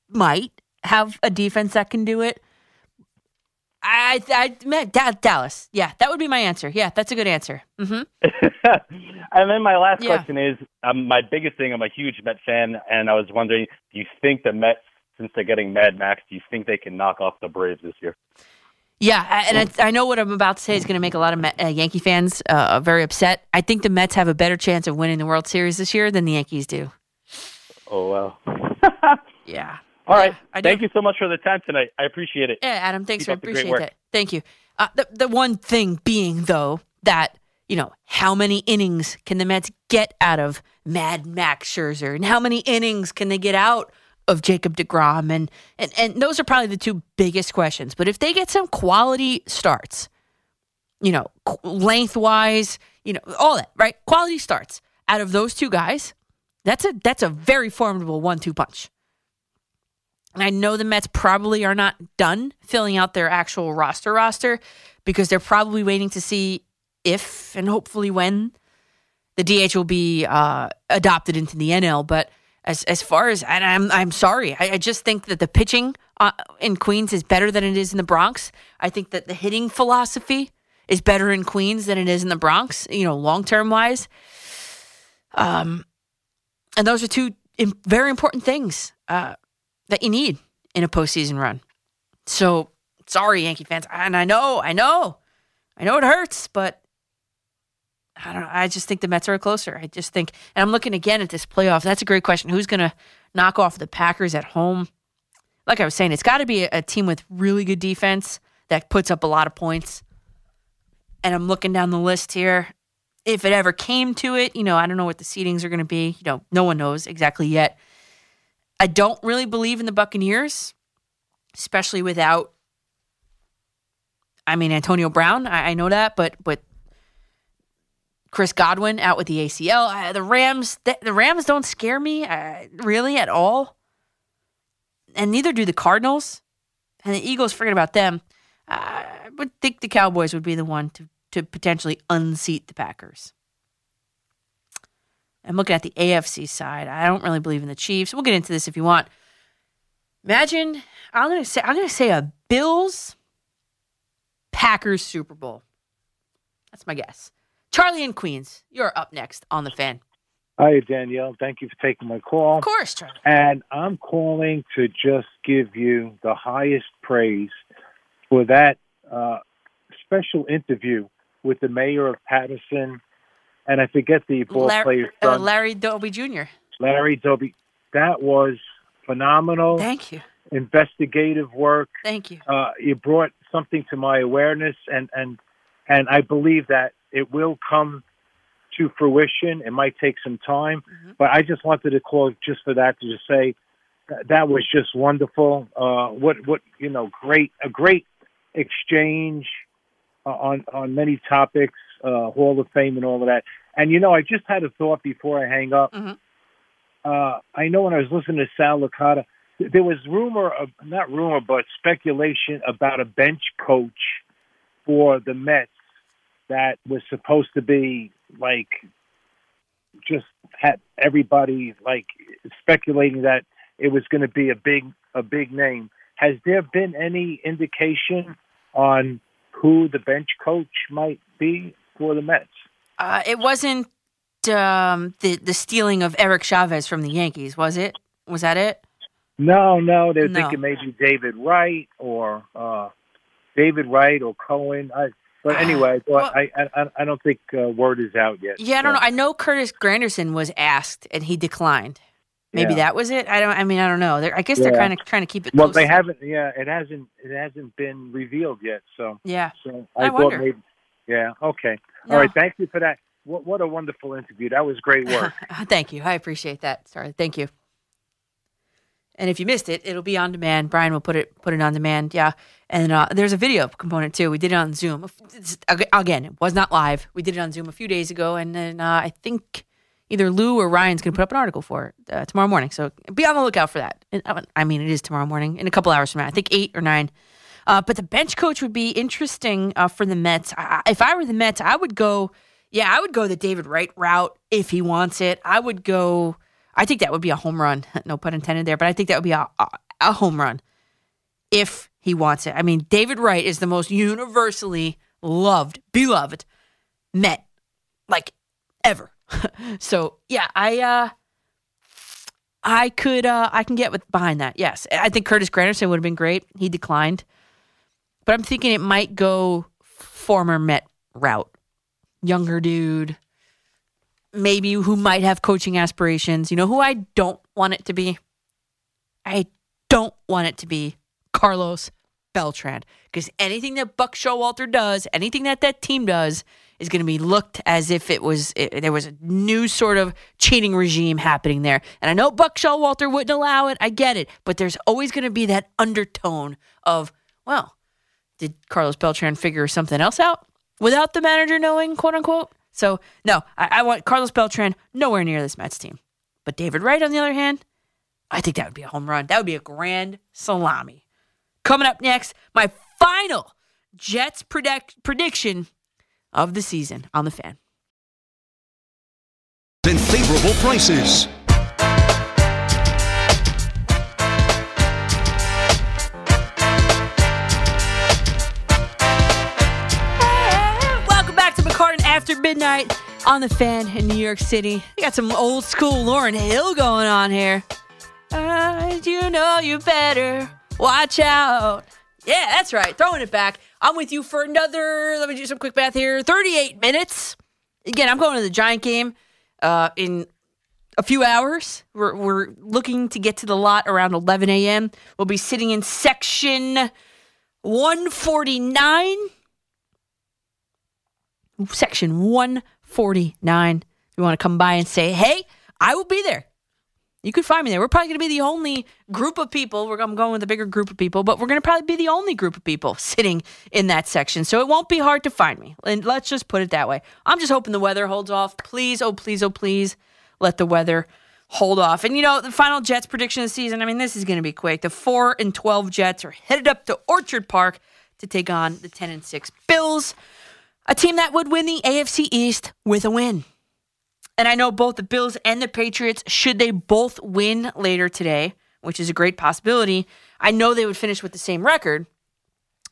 might have a defense that can do it. I, I, I Da- Dallas. Yeah, that would be my answer. Yeah, that's a good answer. hmm [LAUGHS] and then my last Yeah. question is, um, my biggest thing. I'm a huge Met fan, and I was wondering, do you think the Mets, since they're getting Mad Max, do you think they can knock off the Braves this year? Yeah, and I, I know what I'm about to say is going to make a lot of Met, uh, Yankee fans uh, very upset. I think the Mets have a better chance of winning the World Series this year than the Yankees do. Oh well. [LAUGHS] Yeah. All right. Do. Thank you so much for the time tonight. I appreciate it. Yeah, Adam, thanks. Keep great appreciate that. Thank you. Uh, the the one thing being though that you know how many innings can the Mets get out of Mad Max Scherzer, and how many innings can they get out of Jacob deGrom, and and and those are probably the two biggest questions. But if they get some quality starts, you know, lengthwise, you know, all that right, quality starts out of those two guys, that's a that's a very formidable one-two punch. And I know the Mets probably are not done filling out their actual roster roster because they're probably waiting to see if and hopefully when the DH will be uh, adopted into the NL. But as as far as and I'm I'm sorry, I, I just think that the pitching uh, in Queens is better than it is in the Bronx. I think that the hitting philosophy is better in Queens than it is in the Bronx. You know, long term wise. Um, and those are two very important things. Uh, that you need in a postseason run. So sorry, Yankee fans, and I know, I know, I know it hurts, but I don't know. I just think the Mets are closer. I just think, and I'm looking again at this playoff. That's a great question. Who's going to knock off the Packers at home? Like I was saying, it's got to be a, a team with really good defense that puts up a lot of points. And I'm looking down the list here. If it ever came to it, you know, I don't know what the seedings are going to be. You know, no one knows exactly yet. I don't really believe in the Buccaneers, especially without. I mean, Antonio Brown. I, I know that, but but Chris Godwin out with the ACL. Uh, the Rams, the, Rams don't scare me uh, really at all, and neither do the Cardinals. And the Eagles, forget about them. Uh, I would think the Cowboys would be the one to to potentially unseat the Packers. I'm looking at the AFC side. I don't really believe in the Chiefs. We'll get into this if you want. Imagine I'm gonna say I'm gonna say a Bills Packers Super Bowl. That's my guess. Charlie and Queens, you're up next on the fan. Hi, Danielle. Thank you for taking my call. Of course, Charlie. And I'm calling to just give you the highest praise for that uh, special interview with the mayor of Paterson, and I forget the ball Larry, player's uh, Larry Doby Jr. Larry Doby. That was phenomenal. Thank you. Investigative work. Thank you. Uh, you brought something to my awareness, and and and I believe that it will come to fruition. It might take some time, but I just wanted to call just for that to just say that, that was just wonderful. Uh, what what you know, great a great exchange uh, on on many topics, uh, Hall of Fame and all of that. And you know, I just had a thought before I hang up. Uh, I know when I was listening to Sal Licata, there was rumor of not rumor, but speculation about a bench coach for the Mets that was supposed to be like just had everybody like speculating that it was going to be a big a big name. Has there been any indication on who the bench coach might be for the Mets? Uh, it wasn't um, the the stealing of Eric Chavez from the Yankees, was it? Was that it? No, no, they're No. thinking maybe David Wright or uh, David Wright or Cohen. I, but anyway, I, thought, I, I I don't think uh, word is out yet. Yeah, I don't So, know. I know Curtis Granderson was asked and he declined. Maybe Yeah. that was it. I don't. I mean, I don't know. They're, I guess they're kind of trying to keep it. Well, close. they haven't. Yeah, it hasn't. It hasn't been revealed yet. So Yeah. So I I, thought wonder. maybe. Yeah. Okay. No. All right. Thank you for that. What What a wonderful interview. That was great work. [LAUGHS] Thank you. I appreciate that. Sorry. Thank you. And if you missed it, it'll be on demand. Brian will put it put it on demand. Yeah. And uh, there's a video component too. We did it on Zoom. Again, it was not live. We did it on Zoom a few days ago, and then uh, I think either Lou or Ryan's going to put up an article for it uh, tomorrow morning. So be on the lookout for that. Uh, I mean, it is tomorrow morning in a couple hours from now. I think eight or nine. Uh, but the bench coach would be interesting uh, for the Mets. I- if I were the Mets, I would go. Yeah, I would go the David Wright route if he wants it. I would go. I think that would be a home run. [LAUGHS] No pun intended there, but I think that would be a, a, a home run if he wants it. I mean, David Wright is the most universally loved, beloved Met like ever. [LAUGHS] so yeah, I uh I could uh I can get with behind that. Yes. I think Curtis Granderson would have been great. He declined. But I'm thinking it might go former Met route. Younger dude. Maybe who might have coaching aspirations. You know who I don't want it to be? I don't want it to be Carlos Beltran because anything that Buck Showalter does, anything that that team does, is going to be looked as if it was it, there was a new sort of cheating regime happening there. And I know Buck Showalter wouldn't allow it. I get it, but there's always going to be that undertone of, well, did Carlos Beltran figure something else out without the manager knowing, quote unquote? So no, I, I want Carlos Beltran nowhere near this Mets team. But David Wright, on the other hand, I think that would be a home run. That would be a grand salami. Coming up next, my final Jets predict- prediction of the season on the fan. and favorable prices. After Midnight on the fan in New York City. We got some old school Lauryn Hill going on here. Uh, you know you better watch out. Yeah, that's right. Throwing it back. I'm with you for another, let me do some quick math here 38 minutes. again, I'm going to the Giant game uh, in a few hours. We're, we're looking to get to the lot around 11 a.m. We'll be sitting in section 149. Section 149. If you want to come by and say, hey, I will be there. You could find me there. We're probably going to be the only group of people. We're, I'm going with a bigger group of people, but we're going to probably be the only group of people [LAUGHS] sitting in that section. So it won't be hard to find me. And let's just put it that way. I'm just hoping the weather holds off. Please, oh, please, oh, please let the weather hold off. And you know, the final Jets prediction of the season, I mean, this is going to be quick. The 4 and 12 Jets are headed up to Orchard Park to take on the 10 and 6 Bills, a team that would win the AFC East with a win. And I know both the Bills and the Patriots, should they both win later today, which is a great possibility, I know they would finish with the same record.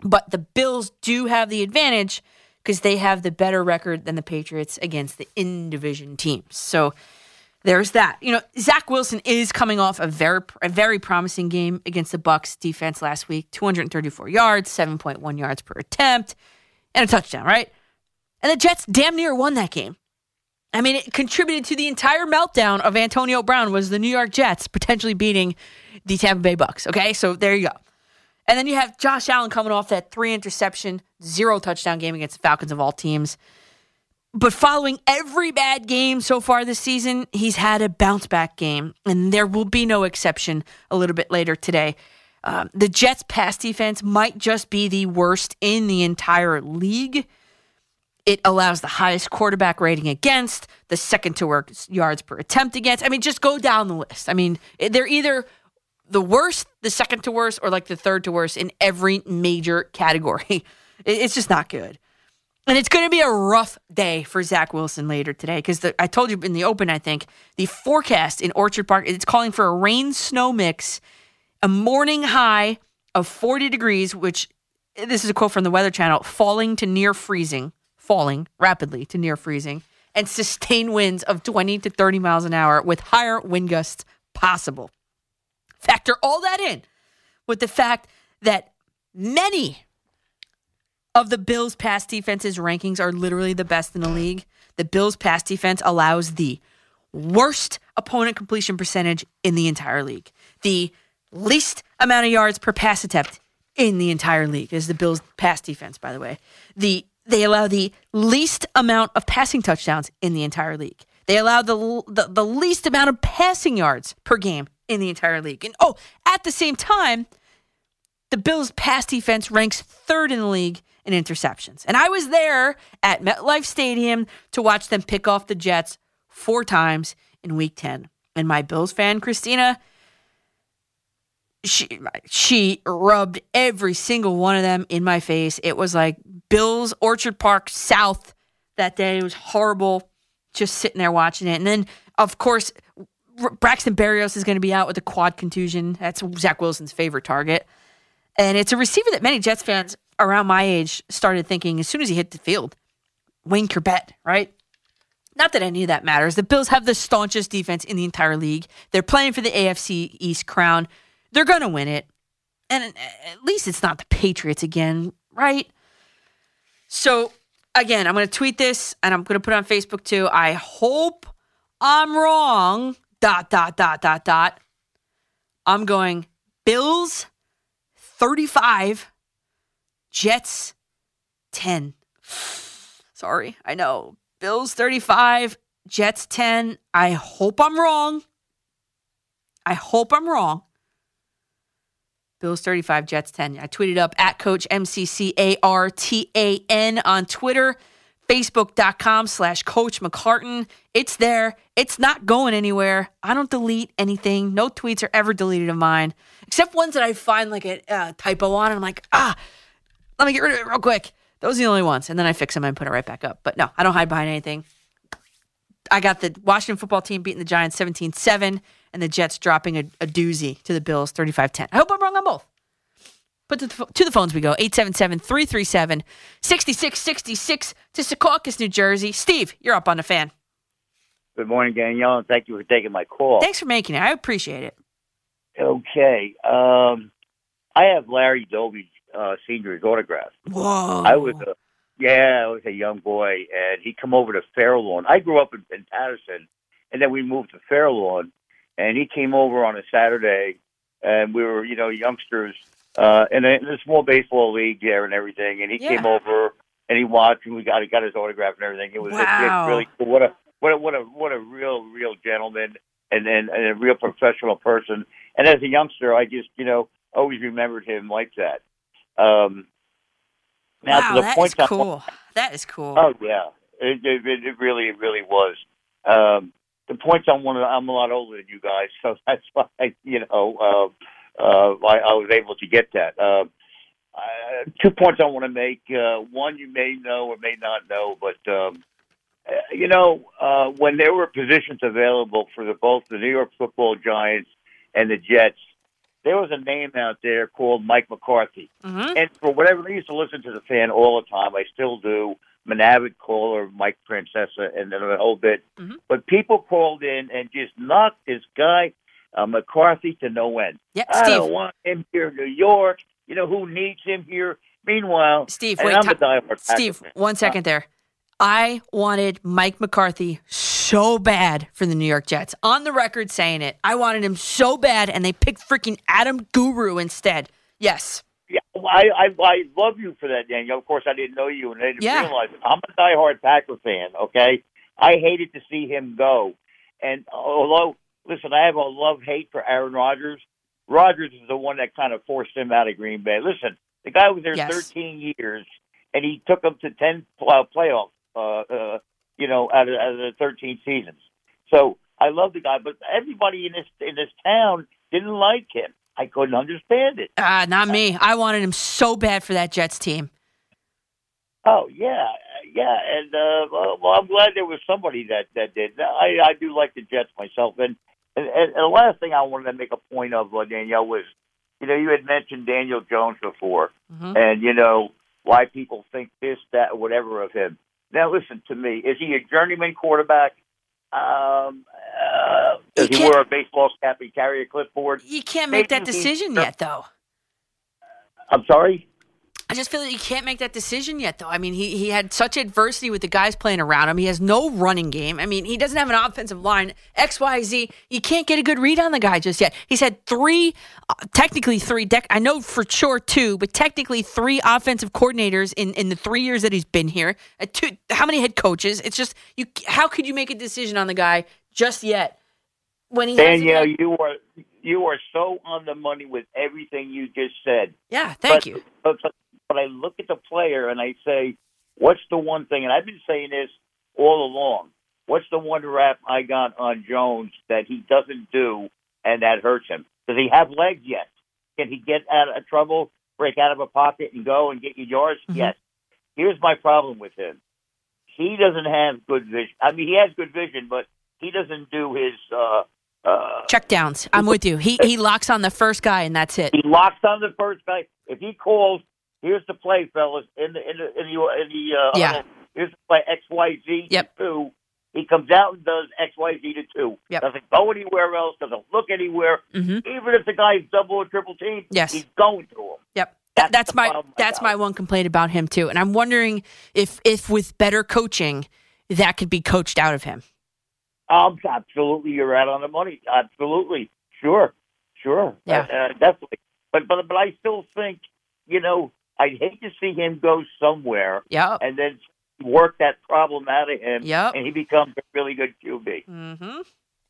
But the Bills do have the advantage because they have the better record than the Patriots against the in division teams. So there's that. You know, Zach Wilson is coming off a very a very promising game against the Bucs defense last week. 234 yards, 7.1 yards per attempt, and a touchdown, right? And the Jets damn near won that game. I mean, it contributed to the entire meltdown of Antonio Brown was the New York Jets potentially beating the Tampa Bay Bucs. Okay, so there you go. And then you have Josh Allen coming off that three interception, zero touchdown game against the Falcons of all teams. But following every bad game so far this season, he's had a bounce back game, and there will be no exception a little bit later today. Um, the Jets' pass defense might just be the worst in the entire league. It allows the highest quarterback rating against, the second to worst yards per attempt against. I mean, just go down the list. I mean, they're either the worst, the second to worst, or like the third to worst in every major category. [LAUGHS] It's just not good. And it's going to be a rough day for Zach Wilson later today because I told you in the open, I think, the forecast in Orchard Park, it's calling for a rain snow mix, a morning high of 40 degrees, which this is a quote from the Weather Channel, falling to near freezing falling rapidly to near freezing, and sustained winds of 20 to 30 miles an hour with higher wind gusts possible. Factor all that in with the fact that many of the Bills' pass defense's rankings are literally the best in the league. The Bills' pass defense allows the worst opponent completion percentage in the entire league, the least amount of yards per pass attempt in the entire league is the Bills' pass defense, by the way. The they allow the least amount of passing touchdowns in the entire league. They allow the, the, the least amount of passing yards per game in the entire league. And oh, at the same time, the Bills' pass defense ranks third in the league in interceptions. And I was there at MetLife Stadium to watch them pick off the Jets four times in week 10. And my Bills fan, Christina, she she rubbed every single one of them in my face. It was like Bills Orchard Park South that day. It was horrible just sitting there watching it. And then of course Braxton Berrios is going to be out with a quad contusion. That's Zach Wilson's favorite target. And it's a receiver that many Jets fans around my age started thinking as soon as he hit the field. Wayne Chrebet, right? Not that any of that matters. The Bills have the staunchest defense in the entire league. They're playing for the AFC East crown. They're going to win it. And uh, at least it's not the Patriots again, right? So, again, I'm going to tweet this and I'm going to put it on Facebook too. I hope I'm wrong. Dot, dot, dot, dot, dot. I'm going Bills 35, Jets 10. [SIGHS] Sorry, I know. Bills 35, Jets 10. I hope I'm wrong. I hope I'm wrong. Bills 35, Jets 10. I tweeted up at Coach M-C-C-A-R-T-A-N on Twitter, Facebook.com slash Coach McCartan. It's there. It's not going anywhere. I don't delete anything. No tweets are ever deleted of mine, except ones that I find like a uh, typo on. And I'm like, ah, let me get rid of it real quick. Those are the only ones. And then I fix them and put it right back up. But no, I don't hide behind anything. I got the Washington football team beating the Giants 17 7 and the Jets dropping a, a doozy to the Bills 35 10. I hope I'm wrong on both. But to the, to the phones we go 877 337 6666 to Secaucus, New Jersey. Steve, you're up on the fan. Good morning, Danielle, and thank you for taking my call. Thanks for making it. I appreciate it. Okay. Um, I have Larry Doby's uh, senior's autograph. Whoa. I was a Yeah, I was a young boy, and he come over to Fairlawn. I grew up in, in Paterson, and then we moved to Fairlawn, and he came over on a Saturday, and we were, you know, youngsters, uh, in a, in a small baseball league there and everything. And he came over and he watched, and we got he got his autograph and everything. It was Wow. really cool. What a what a what a what a real real gentleman and and, and a real professional person. And as a youngster, I just you know always remembered him like that. Um, now wow, to the that point is cool. That is cool. Oh yeah, it, it, it it really it really was. Um, the points I'm one of, I'm a lot older than you guys, [LAUGHS] so that's why you know uh, uh, I, I was able to get that. Uh, uh, two points I want to make. Uh, one you may know or may not know, but um, uh, you know uh, when there were positions available for the, both the New York Football Giants and the Jets, there was a name out there called Mike McCarthy. Mhm. And for whatever, I used to listen to the fan all the time. I still do. An caller, Mike Francesa, and then a whole bit. Mhm. But people called in and just knocked this guy uh, McCarthy to no end. Yeah, I Steve. don't want him here in New York. You know who needs him here? Meanwhile, Steve, wait, I'm ti- a diehard Steve, fan. one second there. I wanted Mike McCarthy so bad for the New York Jets. On the record saying it. I wanted him so bad, and they picked freaking Adam Guru instead. Yes. I, I I love you for that, Daniel. Of course, I didn't know you and I didn't Yeah. realize it. I'm a diehard Packer fan. Okay, I hated to see him go, and although listen, I have a love hate for Aaron Rodgers. Rodgers is the one that kind of forced him out of Green Bay. Listen, the guy was there Yes. 13 years, and he took them to 10 uh, playoff. Uh, uh, you know, out of, out of the 13 seasons. So I love the guy, but everybody in this in this town didn't like him. I couldn't understand it. Ah, not me. I wanted him so bad for that Jets team. Oh yeah, yeah, and uh, well, I'm glad there was somebody that that did. I I do like the Jets myself, and and, and the last thing I wanted to make a point of, uh, Danielle, was you know you had mentioned Daniel Jones before, Mhm. and you know why people think this, that, whatever of him. Now listen to me. Is he a journeyman quarterback? Um, uh, he wear a baseball cap and carry a clipboard? You can't make that Maybe he- decision yet, though. I'm sorry. I just feel that you can't make that decision yet, though. I mean, he, he had such adversity with the guys playing around him. He has no running game. I mean, he doesn't have an offensive line. X, Y, Z. You can't get a good read on the guy just yet. He's had three, uh, technically three. Dec- I know for sure two, but technically three offensive coordinators in, in the three years that he's been here. Uh, two, how many head coaches? It's just you. How could you make a decision on the guy just yet when he Danielle, had- you are you are so on the money with everything you just said. Yeah, thank but, you. But, but, but I look at the player and I say, what's the one thing? And I've been saying this all along. What's the one rap I got on Jones that he doesn't do and that hurts him? Does he have legs yet? Can he get out of trouble, break out of a pocket, and go and get you yards? Mhm. Yes. Here's my problem with him. He doesn't have good vision. I mean, he has good vision, but he doesn't do his. Uh, uh, Check downs. I'm with you. He he locks on the first guy and that's it. he locks on the first guy. If he calls, here's the play, fellas. In the in the in the, in the uh, Yeah. here's the play X Y Z Yep. to two. He comes out and does X Y Z to two. Yep. Doesn't go anywhere else. Doesn't look anywhere. hmm Even if the guy's double or triple team, Yes. he's going to him. Yep. That's That, that's my I my one complaint about him too. And I'm wondering if if with better coaching that could be coached out of him. Um, absolutely, you're right on the money. Absolutely, sure, sure, Yeah. uh, uh, definitely. But but but I still think you know I'd hate to see him go somewhere Yep. and then work that problem out of him, Yep. and he becomes a really good QB. Mm-hmm.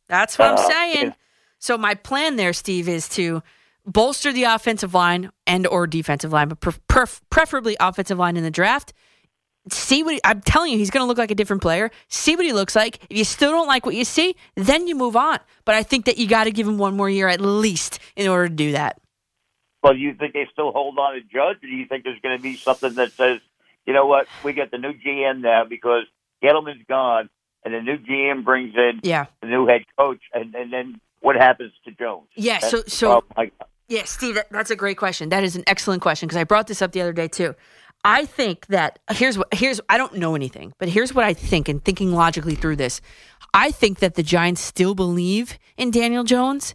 That's what I'm Uh, saying. yeah. So my plan there, Steve, is to bolster the offensive line and or defensive line, but pref- pref- preferably offensive line in the draft. See what he- I'm telling you, he's going to look like a different player. See what he looks like. If you still don't like what you see, then you move on. But I think that you got to give him one more year at least in order to do that. Well, do you think they still hold on to Judge, or do you think there's going to be something that says, you know what, we get the new GM now because Gettleman's gone, and the new GM brings in Yeah. the new head coach, and, and then what happens to Jones? Yeah, That's so- so- Yeah, Steve, that, that's a great question. That is an excellent question because I brought this up the other day too. I think that here's what here's I don't know anything, but here's what I think and thinking logically through this. I think that the Giants still believe in Daniel Jones,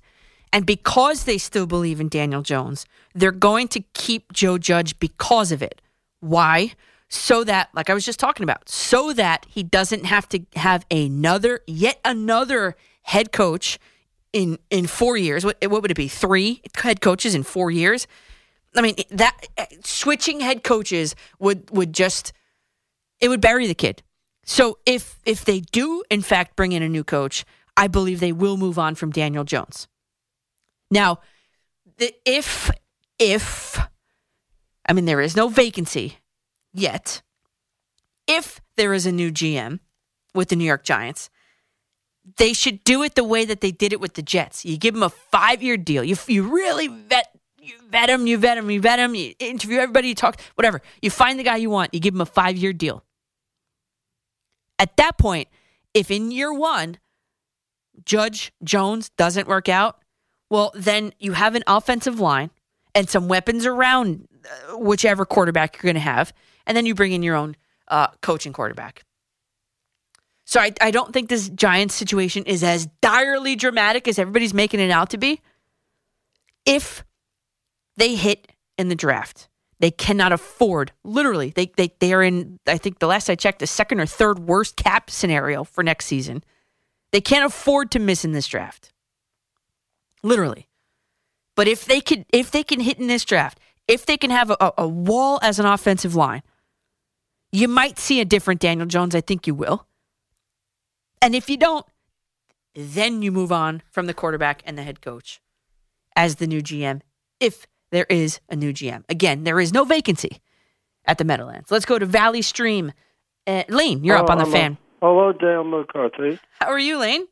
and because they still believe in Daniel Jones, they're going to keep Joe Judge because of it. Why? so that, like I was just talking about, so that he doesn't have to have another, yet another head coach in in four years. What, what would it be? Three head coaches in four years. I mean that switching head coaches would would just it would bury the kid. So if if they do in fact bring in a new coach, I believe they will move on from Daniel Jones. Now, the, if if I mean there is no vacancy yet. If there is a new GM with the New York Giants, they should do it the way that they did it with the Jets. You give them a five year deal. You you really vet you vet them, you vet them, you vet them, you interview everybody, you talk, whatever. You find the guy you want, you give him a five year deal. At that point, if in year one, Judge Jones doesn't work out, well, then you have an offensive line and some weapons around uh, whichever quarterback you're going to have, and then you bring in your own uh, coaching quarterback. So I, I don't think this Giants situation is as direly dramatic as everybody's making it out to be. If they hit in the draft, they cannot afford, literally, they, they, they are in, I think the last I checked, the second or third worst cap scenario for next season. They can't afford to miss in this draft. Literally. But if they could, if they can hit in this draft, if they can have a, a wall as an offensive line, you might see a different Daniel Jones. I think you will. And if you don't, then you move on from the quarterback and the head coach as the new GM if there is a new GM. Again, there is no vacancy at the Meadowlands. Let's go to Valley Stream. Uh, Lane, you're up on the fan. Hello, Dan McCarthy. How are you, Lane?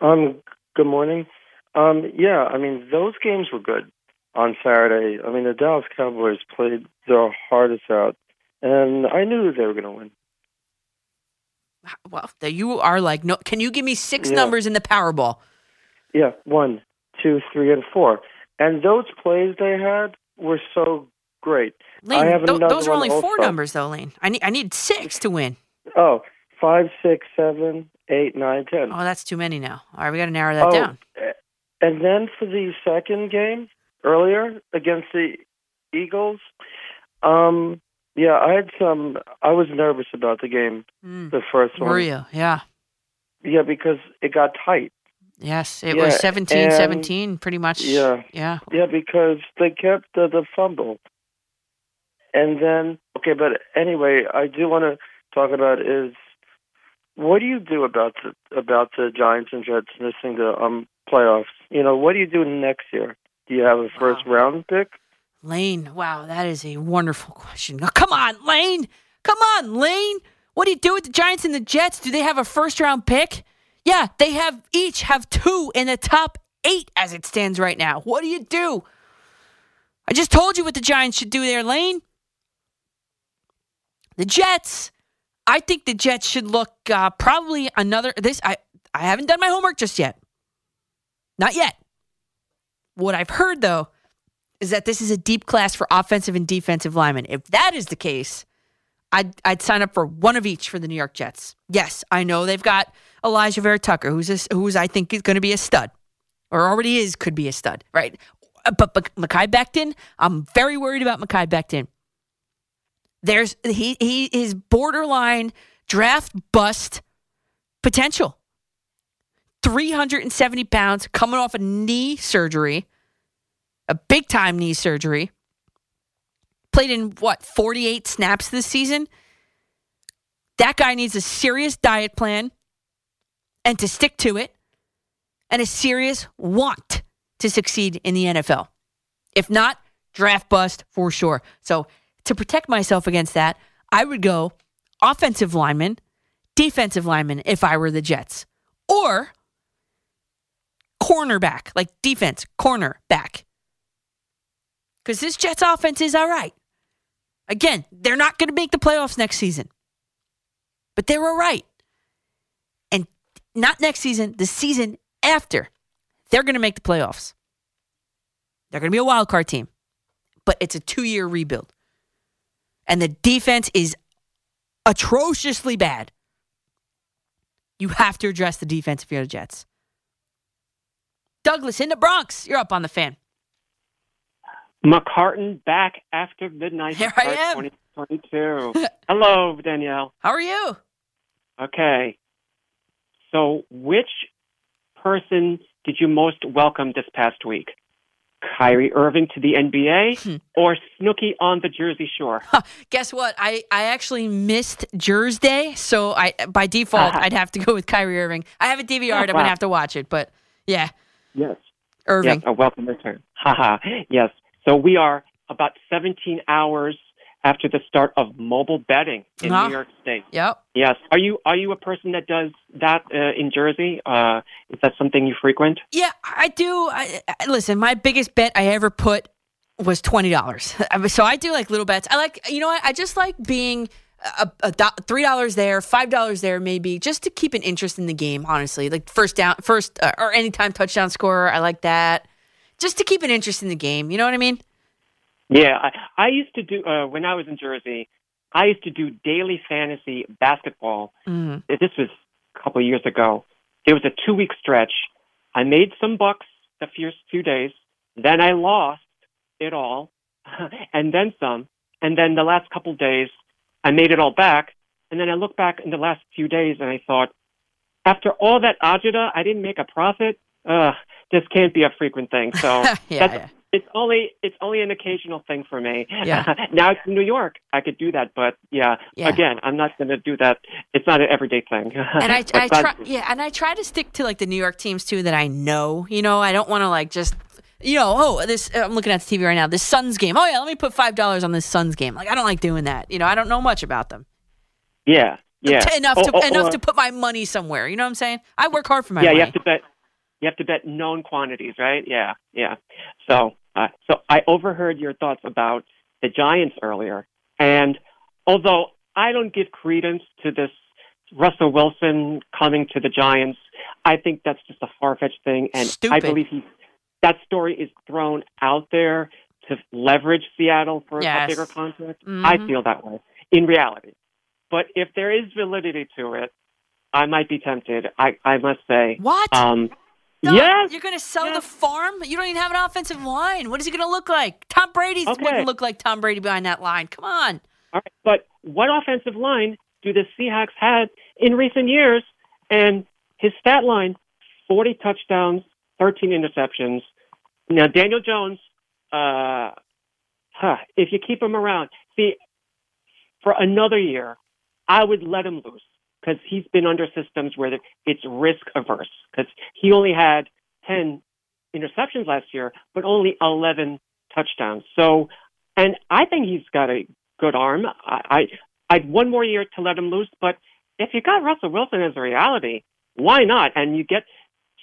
Um, good morning. Um, yeah, I mean those games were good on Saturday. I mean the Dallas Cowboys played their hardest out, and I knew they were going to win. Well, you are like, no. Can you give me six Yeah. numbers in the Powerball? Yeah, one, two, three, and four. And those plays they had were so great. I Lane, another those are only four also. numbers, though, Lane. I need, I need six to win. Oh, five, six, seven, eight, nine, ten. Oh, that's too many now. All right, we got to narrow that Oh, down. And then for the second game earlier against the Eagles, um, yeah, I had some. I was nervous about the game, Mm. the first one. Were you? Yeah. Yeah, because it got tight. Yes, it Yeah, was 17 and- 17, pretty much. Yeah. Yeah. Yeah, because they kept the, the fumble. And then, okay, but anyway, I do want to talk about is what do you do about the about the Giants and Jets missing the um playoffs? You know, what do you do next year? Do you have a first round pick? Lane, wow, that is a wonderful question. Now, come on, Lane. Come on, Lane. What do you do with the Giants and the Jets? Do they have a first round pick? Yeah, they have each have two in the top eight as it stands right now. What do you do? I just told you what the Giants should do there, Lane. The Jets, I think the Jets should look uh, probably another. This I I haven't done my homework just yet. Not yet. What I've heard though is that this is a deep class for offensive and defensive linemen. If that is the case, I'd I'd sign up for one of each for the New York Jets. Yes, I know they've got Alijah Vera Tucker, who's a, who's I think is going to be a stud, or already is, could be a stud, right? But, but Mekhi Becton, I'm very worried about Mekhi Becton. There's he he is borderline draft bust potential. 370 pounds, coming off a knee surgery, a big time knee surgery. Played in what, 48 snaps this season? That guy needs a serious diet plan and to stick to it and a serious want to succeed in the NFL. If not, draft bust for sure. So, to protect myself against that, I would go offensive lineman, defensive lineman if I were the Jets, or cornerback, like defense, cornerback. Because this Jets offense is all right. Again, they're not going to make the playoffs next season, but they're all right. And not next season, the season after, they're going to make the playoffs. They're going to be a wild card team, but it's a two year rebuild. And the defense is atrociously bad. You have to address the defense if you're the Jets. Douglas in the Bronx, you're up on the fan. McCartan back after midnight. Here I am. 20, 22. [LAUGHS] Hello, Danielle. How are you? Okay. So, which person did you most welcome this past week? Kyrie Irving to the NBA hmm. or Snooki on the Jersey Shore? [LAUGHS] Guess what? I, I actually missed Jersey Day, so I by default uh-huh. I'd have to go with Kyrie Irving. I have a DVR'd. Oh, I'm wow. gonna have to watch it, but yeah, Yes. Irving. Yes, a welcome return. [LAUGHS] Haha. yes. So we are about 17 hours after the start of mobile betting in Uh-huh. New York State. Yep. Yes. Are you are you a person that does that uh, in Jersey? Uh, is that something you frequent? Yeah, I do. I, I, listen, my biggest bet I ever put was twenty dollars. [LAUGHS] So I do like little bets. I like, you know what? I just like being a, a do- three dollars there, five dollars there, maybe just to keep an interest in the game. Honestly, like first down, first uh, or anytime touchdown scorer. I like that, just to keep an interest in the game. You know what I mean? Yeah, I, I used to do uh, when I was in Jersey. I used to do daily fantasy basketball. Mm. This was a couple of years ago. It was a two week stretch. I made some bucks the first few days. Then I lost it all, [LAUGHS] and then some. And then the last couple of days, I made it all back. And then I look back in the last few days, and I thought, after all that agita, I didn't make a profit. Ugh, this can't be a frequent thing. So [LAUGHS] Yeah, that's, yeah. it's only it's only an occasional thing for me. Yeah. [LAUGHS] now it's in New York. I could do that, but yeah, Yeah. again, I'm not going to do that. It's not an everyday thing. [LAUGHS] and I, I try, yeah, and I try to stick to like the New York teams too that I know. You know, I don't want to like just, you know, oh, this. I'm looking at the TV right now. This Suns game. Oh yeah, let me put five dollars on this Suns game. Like I don't like doing that. You know, I don't know much about them. Yeah, yeah. Enough Oh, to oh, enough oh, to put my money somewhere. You know what I'm saying? I work hard for my yeah, money. you have to bet. You have to bet known quantities, right? Yeah, yeah. So, uh, so I overheard your thoughts about the Giants earlier, and although I don't give credence to this Russell Wilson coming to the Giants, I think that's just a far fetched thing, and I Stupid. believe he that story is thrown out there to leverage Seattle for Yes. a bigger contract. Mhm. I feel that way in reality. But if there is validity to it, I might be tempted. I, I must say. What? Um, No, yes. You're going to sell the farm? You don't even have an offensive line. What is he going to look like? Tom Brady Okay. wouldn't look like Tom Brady behind that line. Come on. All right. But what offensive line do the Seahawks had in recent years? And his stat line: forty touchdowns, thirteen interceptions. Now Daniel Jones, uh, huh, if you keep him around, see, for another year, I would let him loose because he's been under systems where it's risk averse because he only had 10 interceptions last year, but only 11 touchdowns. So, and I think he's got a good arm. I, I, I'd one more year to let him loose, but if you got Russell Wilson as a reality, why not? And you get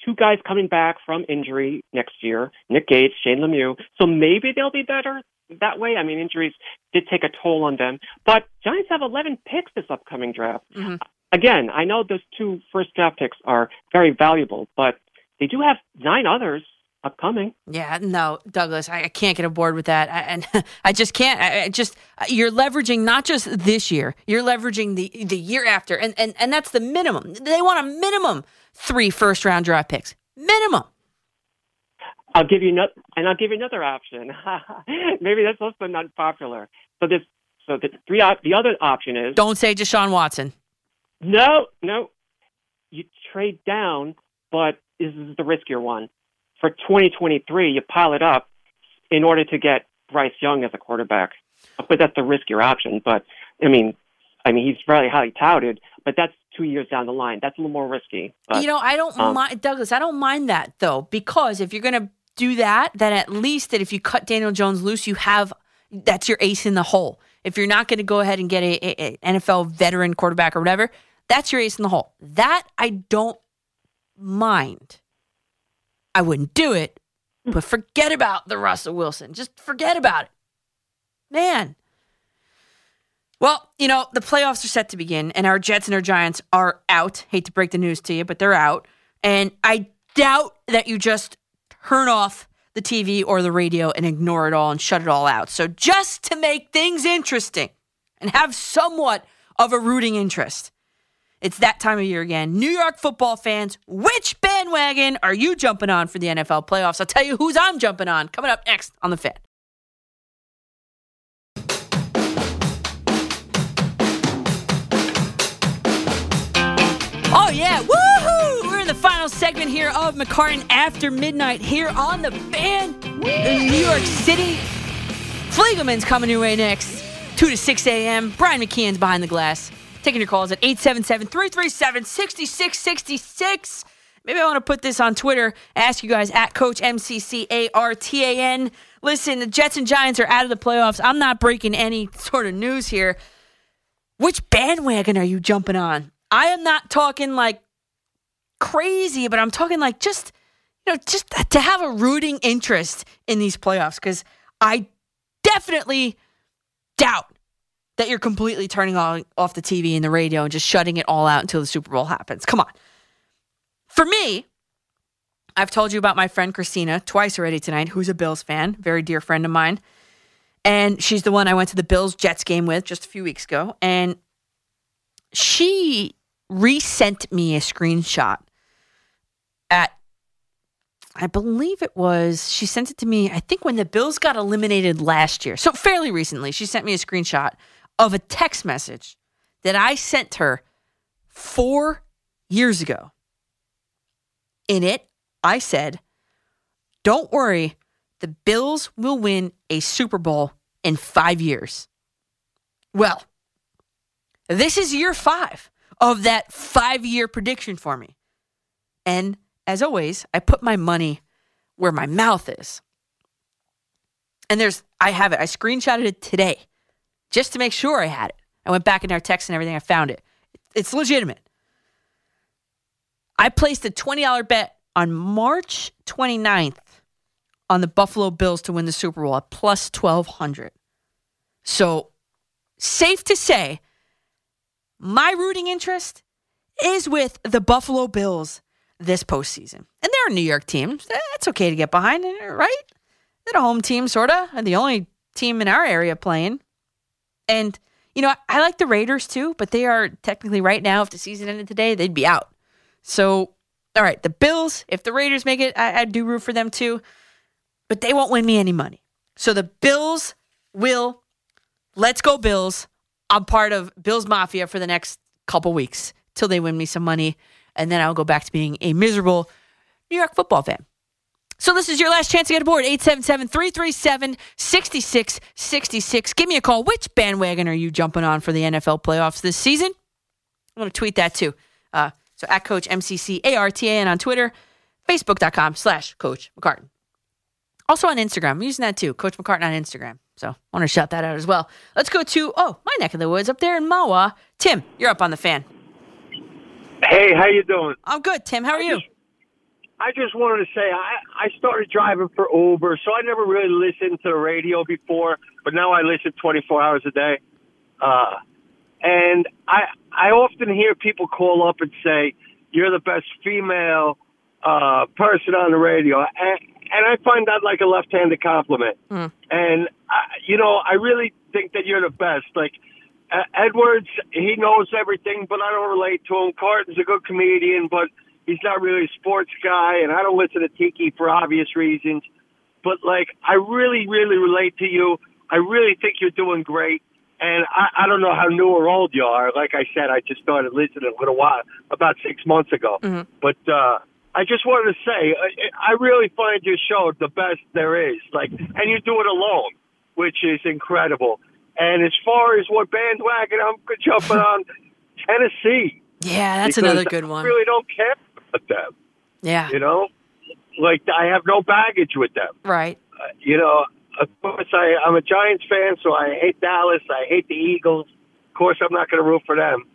two guys coming back from injury next year, Nick Gates, Shane Lemieux. So maybe they'll be better that way. I mean, injuries did take a toll on them, but Giants have 11 picks this upcoming draft. Mhm. Again, I know those two first draft picks are very valuable, but they do have nine others upcoming. Yeah, no, Douglas, I, I can't get aboard with that, I, and [LAUGHS] I just can't. I, I just you're leveraging not just this year, you're leveraging the the year after, and and and that's the minimum. They want a minimum three first round draft picks, minimum. I'll give you no, and I'll give you another option. [LAUGHS] Maybe that's also not popular. So this, so the three, op- the other option is Don't say Deshaun Watson. no, no. You trade down, but this is the riskier one. For 2023, you pile it up in order to get Bryce Young as a quarterback. But that's the riskier option. But I mean, I mean, he's very highly touted, but that's two years down the line. That's a little more risky. But, you know, I don't um, mind Douglas. I don't mind that though, because if you're gonna do that, then at least that if you cut Daniel Jones loose, you have that's your ace in the hole. If you're not going to go ahead and get a, a- a NFL veteran quarterback or whatever, that's your ace in the hole. That I don't mind. I wouldn't do it, but forget about the Russell Wilson. Just forget about it, man. Well, you know, the playoffs are set to begin, and our Jets and our Giants are out. Hate to break the news to you, but they're out. And I doubt that you just turn off the TV or the radio and ignore it all and shut it all out. So, just to make things interesting and have somewhat of a rooting interest, it's that time of year again. New York football fans, which bandwagon are you jumping on for the NFL playoffs? I'll tell you who's I'm jumping on coming up next on The Fan. Oh, yeah. Woohoo! We're in the final segment here of McCartan After Midnight here on the fan in New York City. Fliegelman's coming your way next. 2 to 6 a.m. Brian McKeon's behind the glass. Taking your calls at 877 337 6666. Maybe I want to put this on Twitter. Ask you guys at Coach MCCARTAN. Listen, the Jets and Giants are out of the playoffs. I'm not breaking any sort of news here. Which bandwagon are you jumping on? I am not talking like crazy, but I'm talking like just, you know, just to have a rooting interest in these playoffs because I definitely doubt that you're completely turning on, off the TV and the radio and just shutting it all out until the Super Bowl happens. Come on. For me, I've told you about my friend Christina twice already tonight, who's a Bills fan, very dear friend of mine. And she's the one I went to the Bills Jets game with just a few weeks ago. And she resent me a screenshot at, I believe it was, she sent it to me, I think when the Bills got eliminated last year. So fairly recently, she sent me a screenshot of a text message that I sent her four years ago. In it, I said, Don't worry, the Bills will win a Super Bowl in five years. Well, this is year five of that five year prediction for me. And as always, I put my money where my mouth is. And there's, I have it. I screenshotted it today just to make sure I had it. I went back in our text and everything. I found it. It's legitimate. I placed a $20 bet on March 29th on the Buffalo Bills to win the Super Bowl at plus 1200. So, safe to say, my rooting interest is with the Buffalo Bills this postseason. And they're a New York team. That's okay to get behind, right? They're a home team, sort of, and the only team in our area playing. And, you know, I like the Raiders too, but they are technically right now, if the season ended today, they'd be out. So, all right, the Bills, if the Raiders make it, I, I do root for them too, but they won't win me any money. So the Bills will, let's go, Bills. I'm part of Bills Mafia for the next couple weeks till they win me some money. And then I'll go back to being a miserable New York football fan. So this is your last chance to get aboard. 877-337-6666. Give me a call. Which bandwagon are you jumping on for the NFL playoffs this season? I'm going to tweet that too. Uh, so at Coach M-C-C-A-R-T-A-N on Twitter, Facebook.com slash Coach McCartan. Also on Instagram. I'm using that too. Coach McCartan on Instagram. So I want to shout that out as well. Let's go to, oh, my neck of the woods up there in Mahwah. Tim, you're up on the fan. Hey, how you doing? I'm good, Tim. How are you? I just wanted to say I, I started driving for Uber, so I never really listened to the radio before, but now I listen 24 hours a day. Uh, and I I often hear people call up and say, "You're the best female uh, person on the radio," and, and I find that like a left-handed compliment. Mm. And I, you know, I really think that you're the best. Like uh, Edwards, he knows everything, but I don't relate to him. Carton's a good comedian, but he's not really a sports guy, and I don't listen to Tiki for obvious reasons. But like, I really, really relate to you. I really think you're doing great. And I, I don't know how new or old you are. Like I said, I just started listening a little while, about six months ago. Mm-hmm. But uh, I just wanted to say, I, I really find your show the best there is. Like, and you do it alone, which is incredible. And as far as what bandwagon I'm [LAUGHS] jumping on, Tennessee. Yeah, that's another good one. I really don't care about them. Yeah. You know, like I have no baggage with them. Right. Uh, you know, of course I, I'm a Giants fan, so I hate Dallas. I hate the Eagles. Of course, I'm not going to root for them.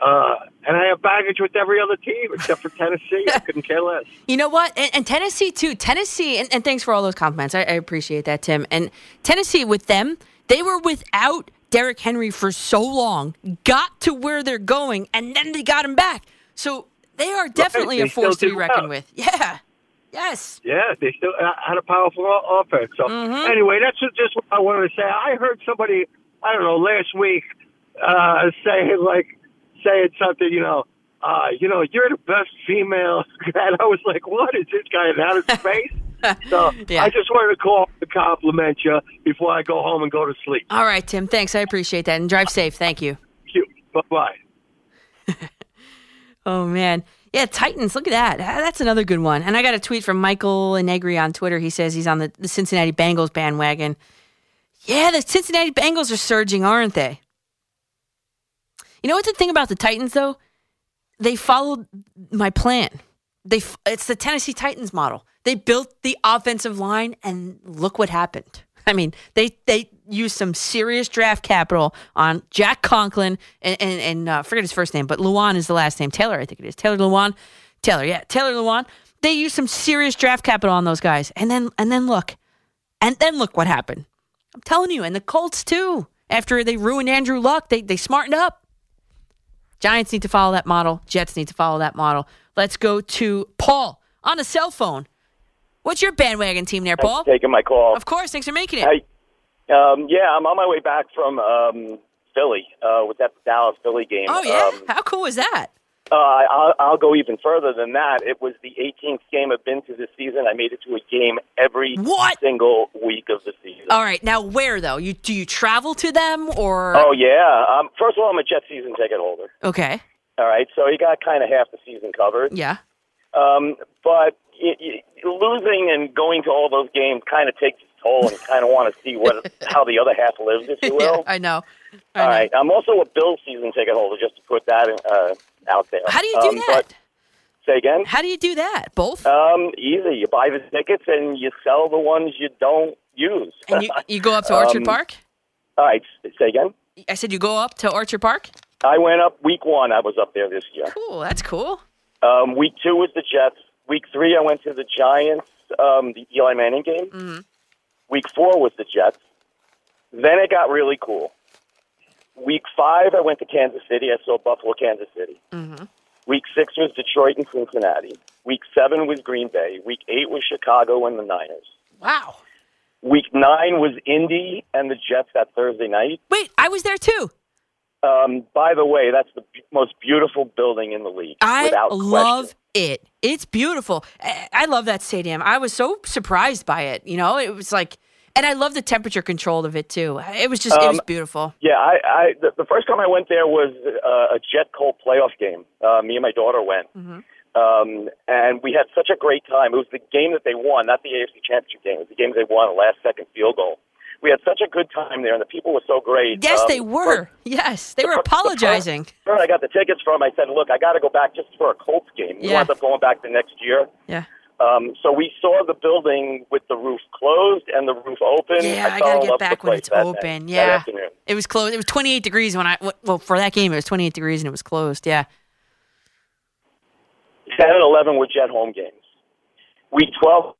Uh, and I have baggage with every other team except for Tennessee. I [LAUGHS] couldn't care less. You know what? And, and Tennessee too. Tennessee, and, and thanks for all those compliments. I, I appreciate that, Tim. And Tennessee, with them, they were without Derrick Henry for so long, got to where they're going, and then they got him back. So they are definitely They a force to be reckoned well. with. Yeah. Yes. Yeah, they still uh, had a powerful offense. So Mhm. anyway, that's just- what I wanted to say. I heard somebody, I don't know, last week uh, saying like saying something, you know, uh, you know, you're the best female, [LAUGHS] and I was like, what is this guy in outer space? [LAUGHS] so I just wanted to call to compliment you before I go home and go to sleep. All right, Tim. Thanks. I appreciate that. And drive safe. Thank you. Thank you. Bye bye. [LAUGHS] Oh man. Yeah, Titans. Look at that. Ah, That's another good one. And I got a tweet from Michael Negri on Twitter. He says he's on the, the Cincinnati Bengals bandwagon. Yeah, the Cincinnati Bengals are surging, aren't they? You know what's the thing about the Titans though? They followed my plan. They it's the Tennessee Titans model. They built the offensive line and look what happened. I mean, they they used some serious draft capital on Jack Conklin and and, and uh, forget his first name, but Lewan is the last name. Taylor, I think it is. Taylor Lewan. Taylor, yeah, Taylor Lewan. They used some serious draft capital on those guys, and then and then look, and then look what happened. I'm telling you, and the Colts too. After they ruined Andrew Luck, they they smartened up. Giants need to follow that model. Jets need to follow that model. Let's go to Paul on a cell phone. What's your bandwagon team there, Paul? Taking my call. Of course, thanks for making it. Hi. Um, yeah, I'm on my way back from um, Philly uh, with that Dallas Philly game. Oh yeah, Um, how cool was that? Uh, I'll, I'll go even further than that. It was the 18th game I've been to this season. I made it to a game every single week of the season. All right, now where though? You do you travel to them or? Oh yeah. Um, first of all, I'm a Jet season ticket holder. Okay. All right, so you got kind of half the season covered. Yeah. Um, but y y losing and going to all those games kind of takes its toll, and kind of want to see what [LAUGHS] how the other half lives, if you will. I know. All right, I'm also a Bills season ticket holder, just to put that uh, out there. How do you do Um, that? But, say again. How do you do that? Both? Um, easy. You buy the tickets and you sell the ones you don't use. And you, you go up to [LAUGHS] Orchard Um, Park? All right, say again. I said you go up to Orchard Park? I went up week one. I was up there this year. Cool, that's cool. Um, week two was the Jets. Week three, I went to the Giants, um, the Eli Manning game. Mm-hmm. Week four was the Jets. Then it got really cool. Week five, I went to Kansas City. I saw Buffalo, Kansas City. Mm-hmm. Week six was Detroit and Cincinnati. Week seven was Green Bay. Week eight was Chicago and the Niners. Wow. Week nine was Indy and the Jets that Thursday night. Wait, I was there too. Um, by the way, that's the b- most beautiful building in the league. I love it. It's beautiful. I I love that stadium. I was so surprised by it. You know, it was like, and I love the temperature control of it too. It was just, it was Um, beautiful. Yeah, I, I the, the first time I went there was uh, a Jet Colt playoff game. Uh, me and my daughter went, um, and we had such a great time. It was the game that they won, not the AFC Championship game. It was the game they won, a last second field goal. We had such a good time there, and the people were so great. Yes, Um, they were. Yes, they were apologizing. Where I got the tickets from, I said, "Look, I got to go back just for a Colts game." We Yeah. wound up going back the next year. Yeah. Um, so we saw the building with the roof closed and the roof open. Yeah, I, fell gotta get back when it's open. night- yeah, it was closed. It was 28 degrees when I well for that game. It was 28 degrees and it was closed. Yeah. 10 and 11 were Jet home games. Week 12.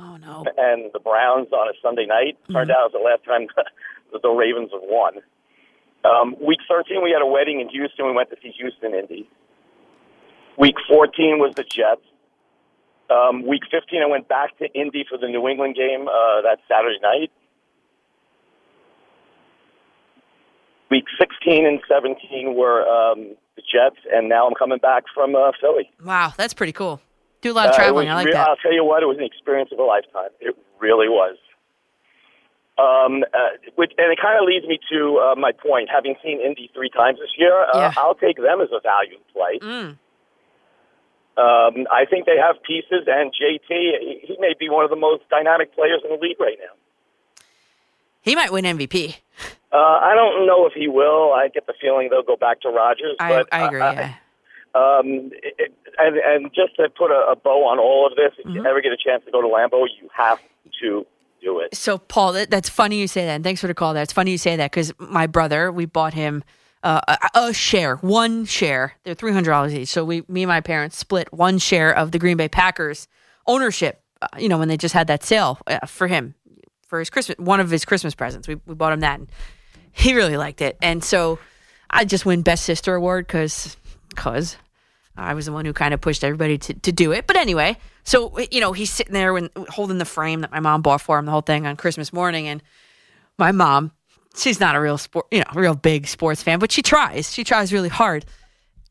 Oh, no. And the Browns on a Sunday night. Turned Mm-hmm. out it was the last time [LAUGHS] the Ravens have won. Um, week 13, we had a wedding in Houston. We went to see Houston Indy. Week 14 was the Jets. Um, week 15, I went back to Indy for the New England game uh, that Saturday night. Week 16 and 17 were um, the Jets, and now I'm coming back from uh, Philly. Wow, that's pretty cool. Do a lot of Uh, traveling. I like real- that. I'll tell you what, it was an experience of a lifetime. It really was. Um, uh, which, and it kind of leads me to uh, my point. Having seen Indy three times this year, uh, Yeah. I'll take them as a value play. Mm. Um, I think they have pieces, and JT, he, may be one of the most dynamic players in the league right now. He might win MVP. Uh, I don't know if he will. I get the feeling they'll go back to Rodgers. I, but I agree. uh, yeah. Um, it, and, and just to put a, a bow on all of this, if Mm-hmm. you ever get a chance to go to Lambeau, you have to do it. So, Paul, that, that's funny you say that. And thanks for the call. That's funny you say that because my brother, we bought him uh, a, share, one share. They're three hundred dollars each. So we, me and my parents, split one share of the Green Bay Packers ownership. Uh, you know, when they just had that sale uh, for him for his Christmas, one of his Christmas presents. We we bought him that, and he really liked it. And so I just win Best Sister Award because because I was the one who kind of pushed everybody to, to do it. But anyway, so you know he's sitting there when holding the frame that my mom bought for him the whole thing on Christmas morning, and my mom, she's not a real sport, you know, real big sports fan, but she tries. She tries really hard.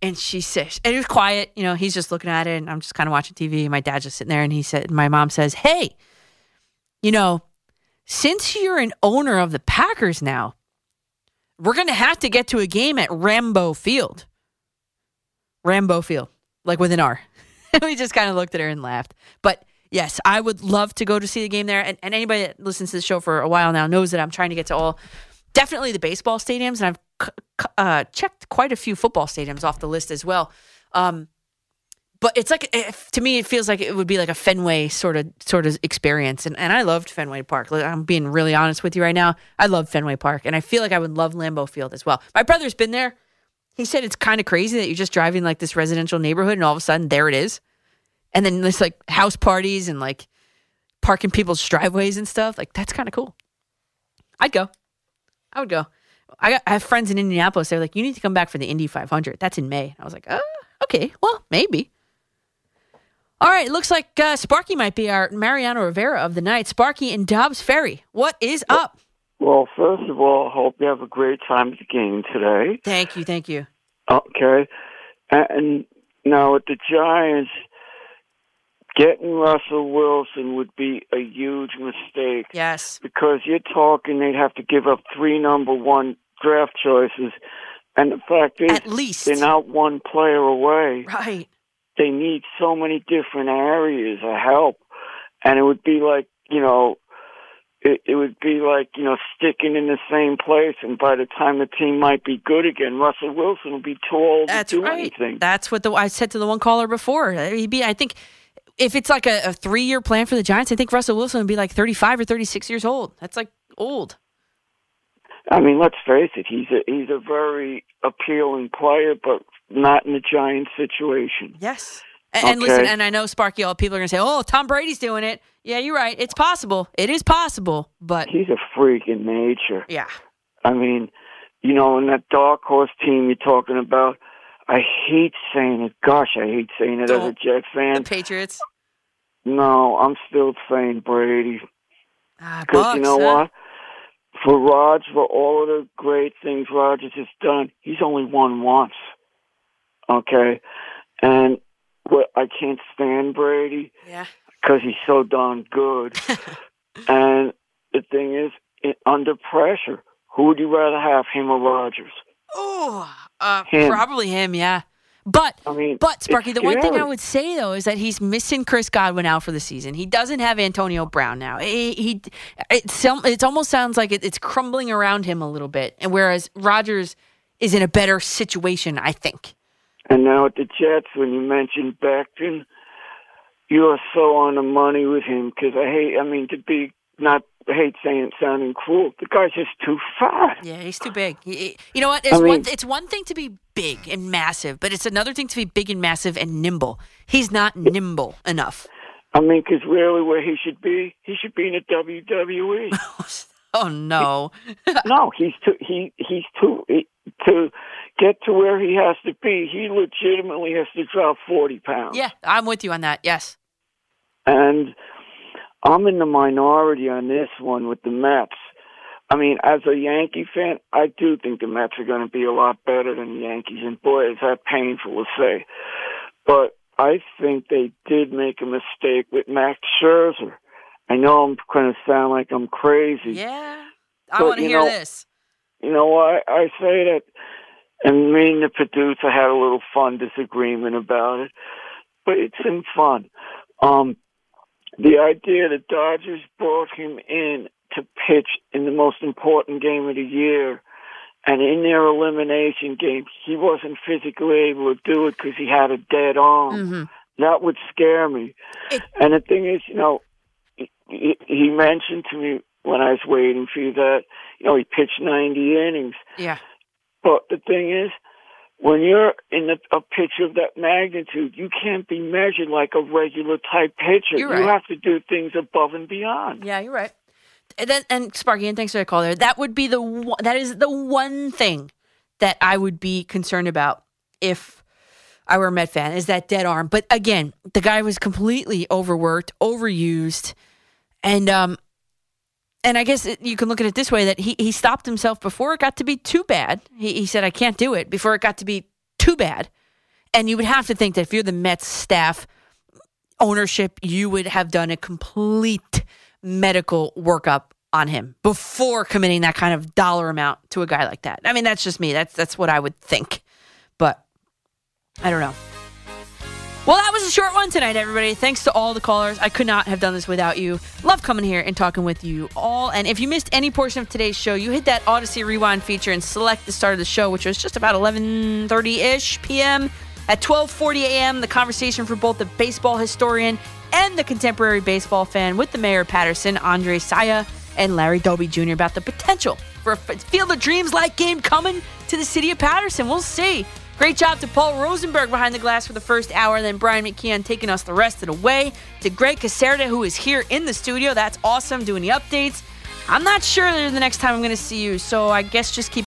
And she says, and it was quiet, you know, he's just looking at it, and I'm just kind of watching TV. My dad's just sitting there, and he said, my mom says, "Hey, you know, since you're an owner of the Packers now, we're going to have to get to a game at Rambo Field. Rambo Field, like with an R. [LAUGHS] we just kind of looked at her and laughed. But yes, I would love to go to see the game there. And, and anybody that listens to the show for a while now knows that I'm trying to get to all, definitely the baseball stadiums, and I've uh, checked quite a few football stadiums off the list as well. Um, but it's like if, to me, it feels like it would be like a Fenway sort of sort of experience, and and I loved Fenway Park. I'm being really honest with you right now. I love Fenway Park, and I feel like I would love Lambeau Field as well. My brother's been there. He said it's kind of crazy that you're just driving like this residential neighborhood, and all of a sudden there it is, and then there's like house parties and like parking people's driveways and stuff. Like that's kind of cool. I'd go. I would go. I, got, I have friends in Indianapolis. They're like, you need to come back for the Indy 500. That's in May. I was like, oh, okay, well, maybe. All right, it looks like uh, Sparky might be our Mariano Rivera of the night. Sparky in Dobbs Ferry. What is up? Well, first of all, I hope you have a great time at the game today. Thank you, thank you. Okay. And now with the Giants, getting Russell Wilson would be a huge mistake. Yes. Because you're talking they'd have to give up three number one draft choices. And the fact is, At least. they're not one player away. Right. They need so many different areas of help. And it would be like, you know, it, it would be like, you know, sticking in the same place. And by the time the team might be good again, Russell Wilson will be too old That's to do right. anything. That's what the I said to the one caller before. He'd be, I think, if it's like a, a three year plan for the Giants, I think Russell Wilson would be like 35 or 36 years old. That's like old. I mean, let's face it, he's a he's a very appealing player, but not in the Giants situation. Yes. And, and listen, and I know Sparky, all people are going to say, "Oh, Tom Brady's doing it." Yeah, you're right. It's possible. It is possible, but He's a freak in nature. yeah, I mean, you know, in that dark horse team you're talking about, I hate saying it. Gosh, I hate saying it as a Don't. Jet fan. the Patriots. No, I'm still saying Brady. Ah, Because you know huh? what? For Raj, for all of the great things Rodgers has done, he's only won once. Okay? And what I can't stand Brady Yeah. because he's so darn good. [LAUGHS] and the thing is, under pressure, who would you rather have, him or Rodgers? Oh, uh, Him. probably him. Yeah. But I mean, but Sparky, it's the one thing I would say though is that he's missing Chris Godwin out for the season. He doesn't have Antonio Brown now. He, he it, some- it almost sounds like it, it's crumbling around him a little bit, and whereas Rodgers is in a better situation, I think. And now at the Jets, when you mentioned Becton, you are so on the money with him because I hate. I mean, to be not I hate saying sounding cruel. The guy's just too fat. Yeah, he's too big. You know what? It's I one. It's one thing to be big and massive, but it's another thing to be big and massive and nimble. He's not nimble enough. I mean, because really, where he should be, he should be in the WWE. [LAUGHS] Oh no. [LAUGHS] no, he's too. He he's too. He, to get to where he has to be, he legitimately has to drop forty pounds. Yeah, I'm with you on that. Yes. And I'm in the minority on this one with the Mets. I mean, as a Yankee fan, I do think the Mets are going to be a lot better than the Yankees. And boy, is that painful to say. But I think they did make a mistake with Max Scherzer. I know I'm going to sound like I'm crazy. Yeah. I But, want to hear know, this. You know what? I say that, and me and the producer had a little fun disagreement about it, but it's in fun. Um, the idea that Dodgers brought him in to pitch in the most important game of the year, and in their elimination game, he wasn't physically able to do it because he had a dead arm. Mm-hmm. That would scare me. and the thing is, you know, he, he he mentioned to me when I was waiting for you that, you know, he pitched 90 innings. Yeah. But the thing is, when you're in a, a pitch of that magnitude, you can't be measured like a regular type pitcher. You're You have to do things above and beyond. Yeah, you're right. And then and Sparky, and thanks for the call there. That would be the one, that is the one thing that I would be concerned about if I were a Met fan is that dead arm. But again, the guy was completely overworked, overused, and um, and I guess you can look at it this way that he he stopped himself before it got to be too bad. He he said I can't do it before it got to be too bad. And you would have to think that if you're the Mets staff ownership, you would have done a complete medical workup on him before committing that kind of dollar amount to a guy like that. I mean, that's just me. That's that's what I would think. But I don't know. Well, that was a short one tonight, everybody. Thanks to all the callers. I could not have done this without you. Love coming here and talking with you all. And if you missed any portion of today's show, you hit that Audacy Rewind feature and select the start of the show, which was just about 11:30-ish p.m. At 12:40 a.m., the conversation for both the baseball historian and the contemporary baseball fan with the mayor of Paterson, Andre Sayegh, and Larry Doby Jr. about the potential for a Field of Dreams like game coming to the city of Paterson. We'll see. Great job to Paul Rosenberg behind the glass for the first hour, and then Brian McKeon taking us the rest of the way. To Greg Caserta, who is here in the studio. That's awesome, doing the updates. I'm not sure the next time I'm going to see you, so I guess just keep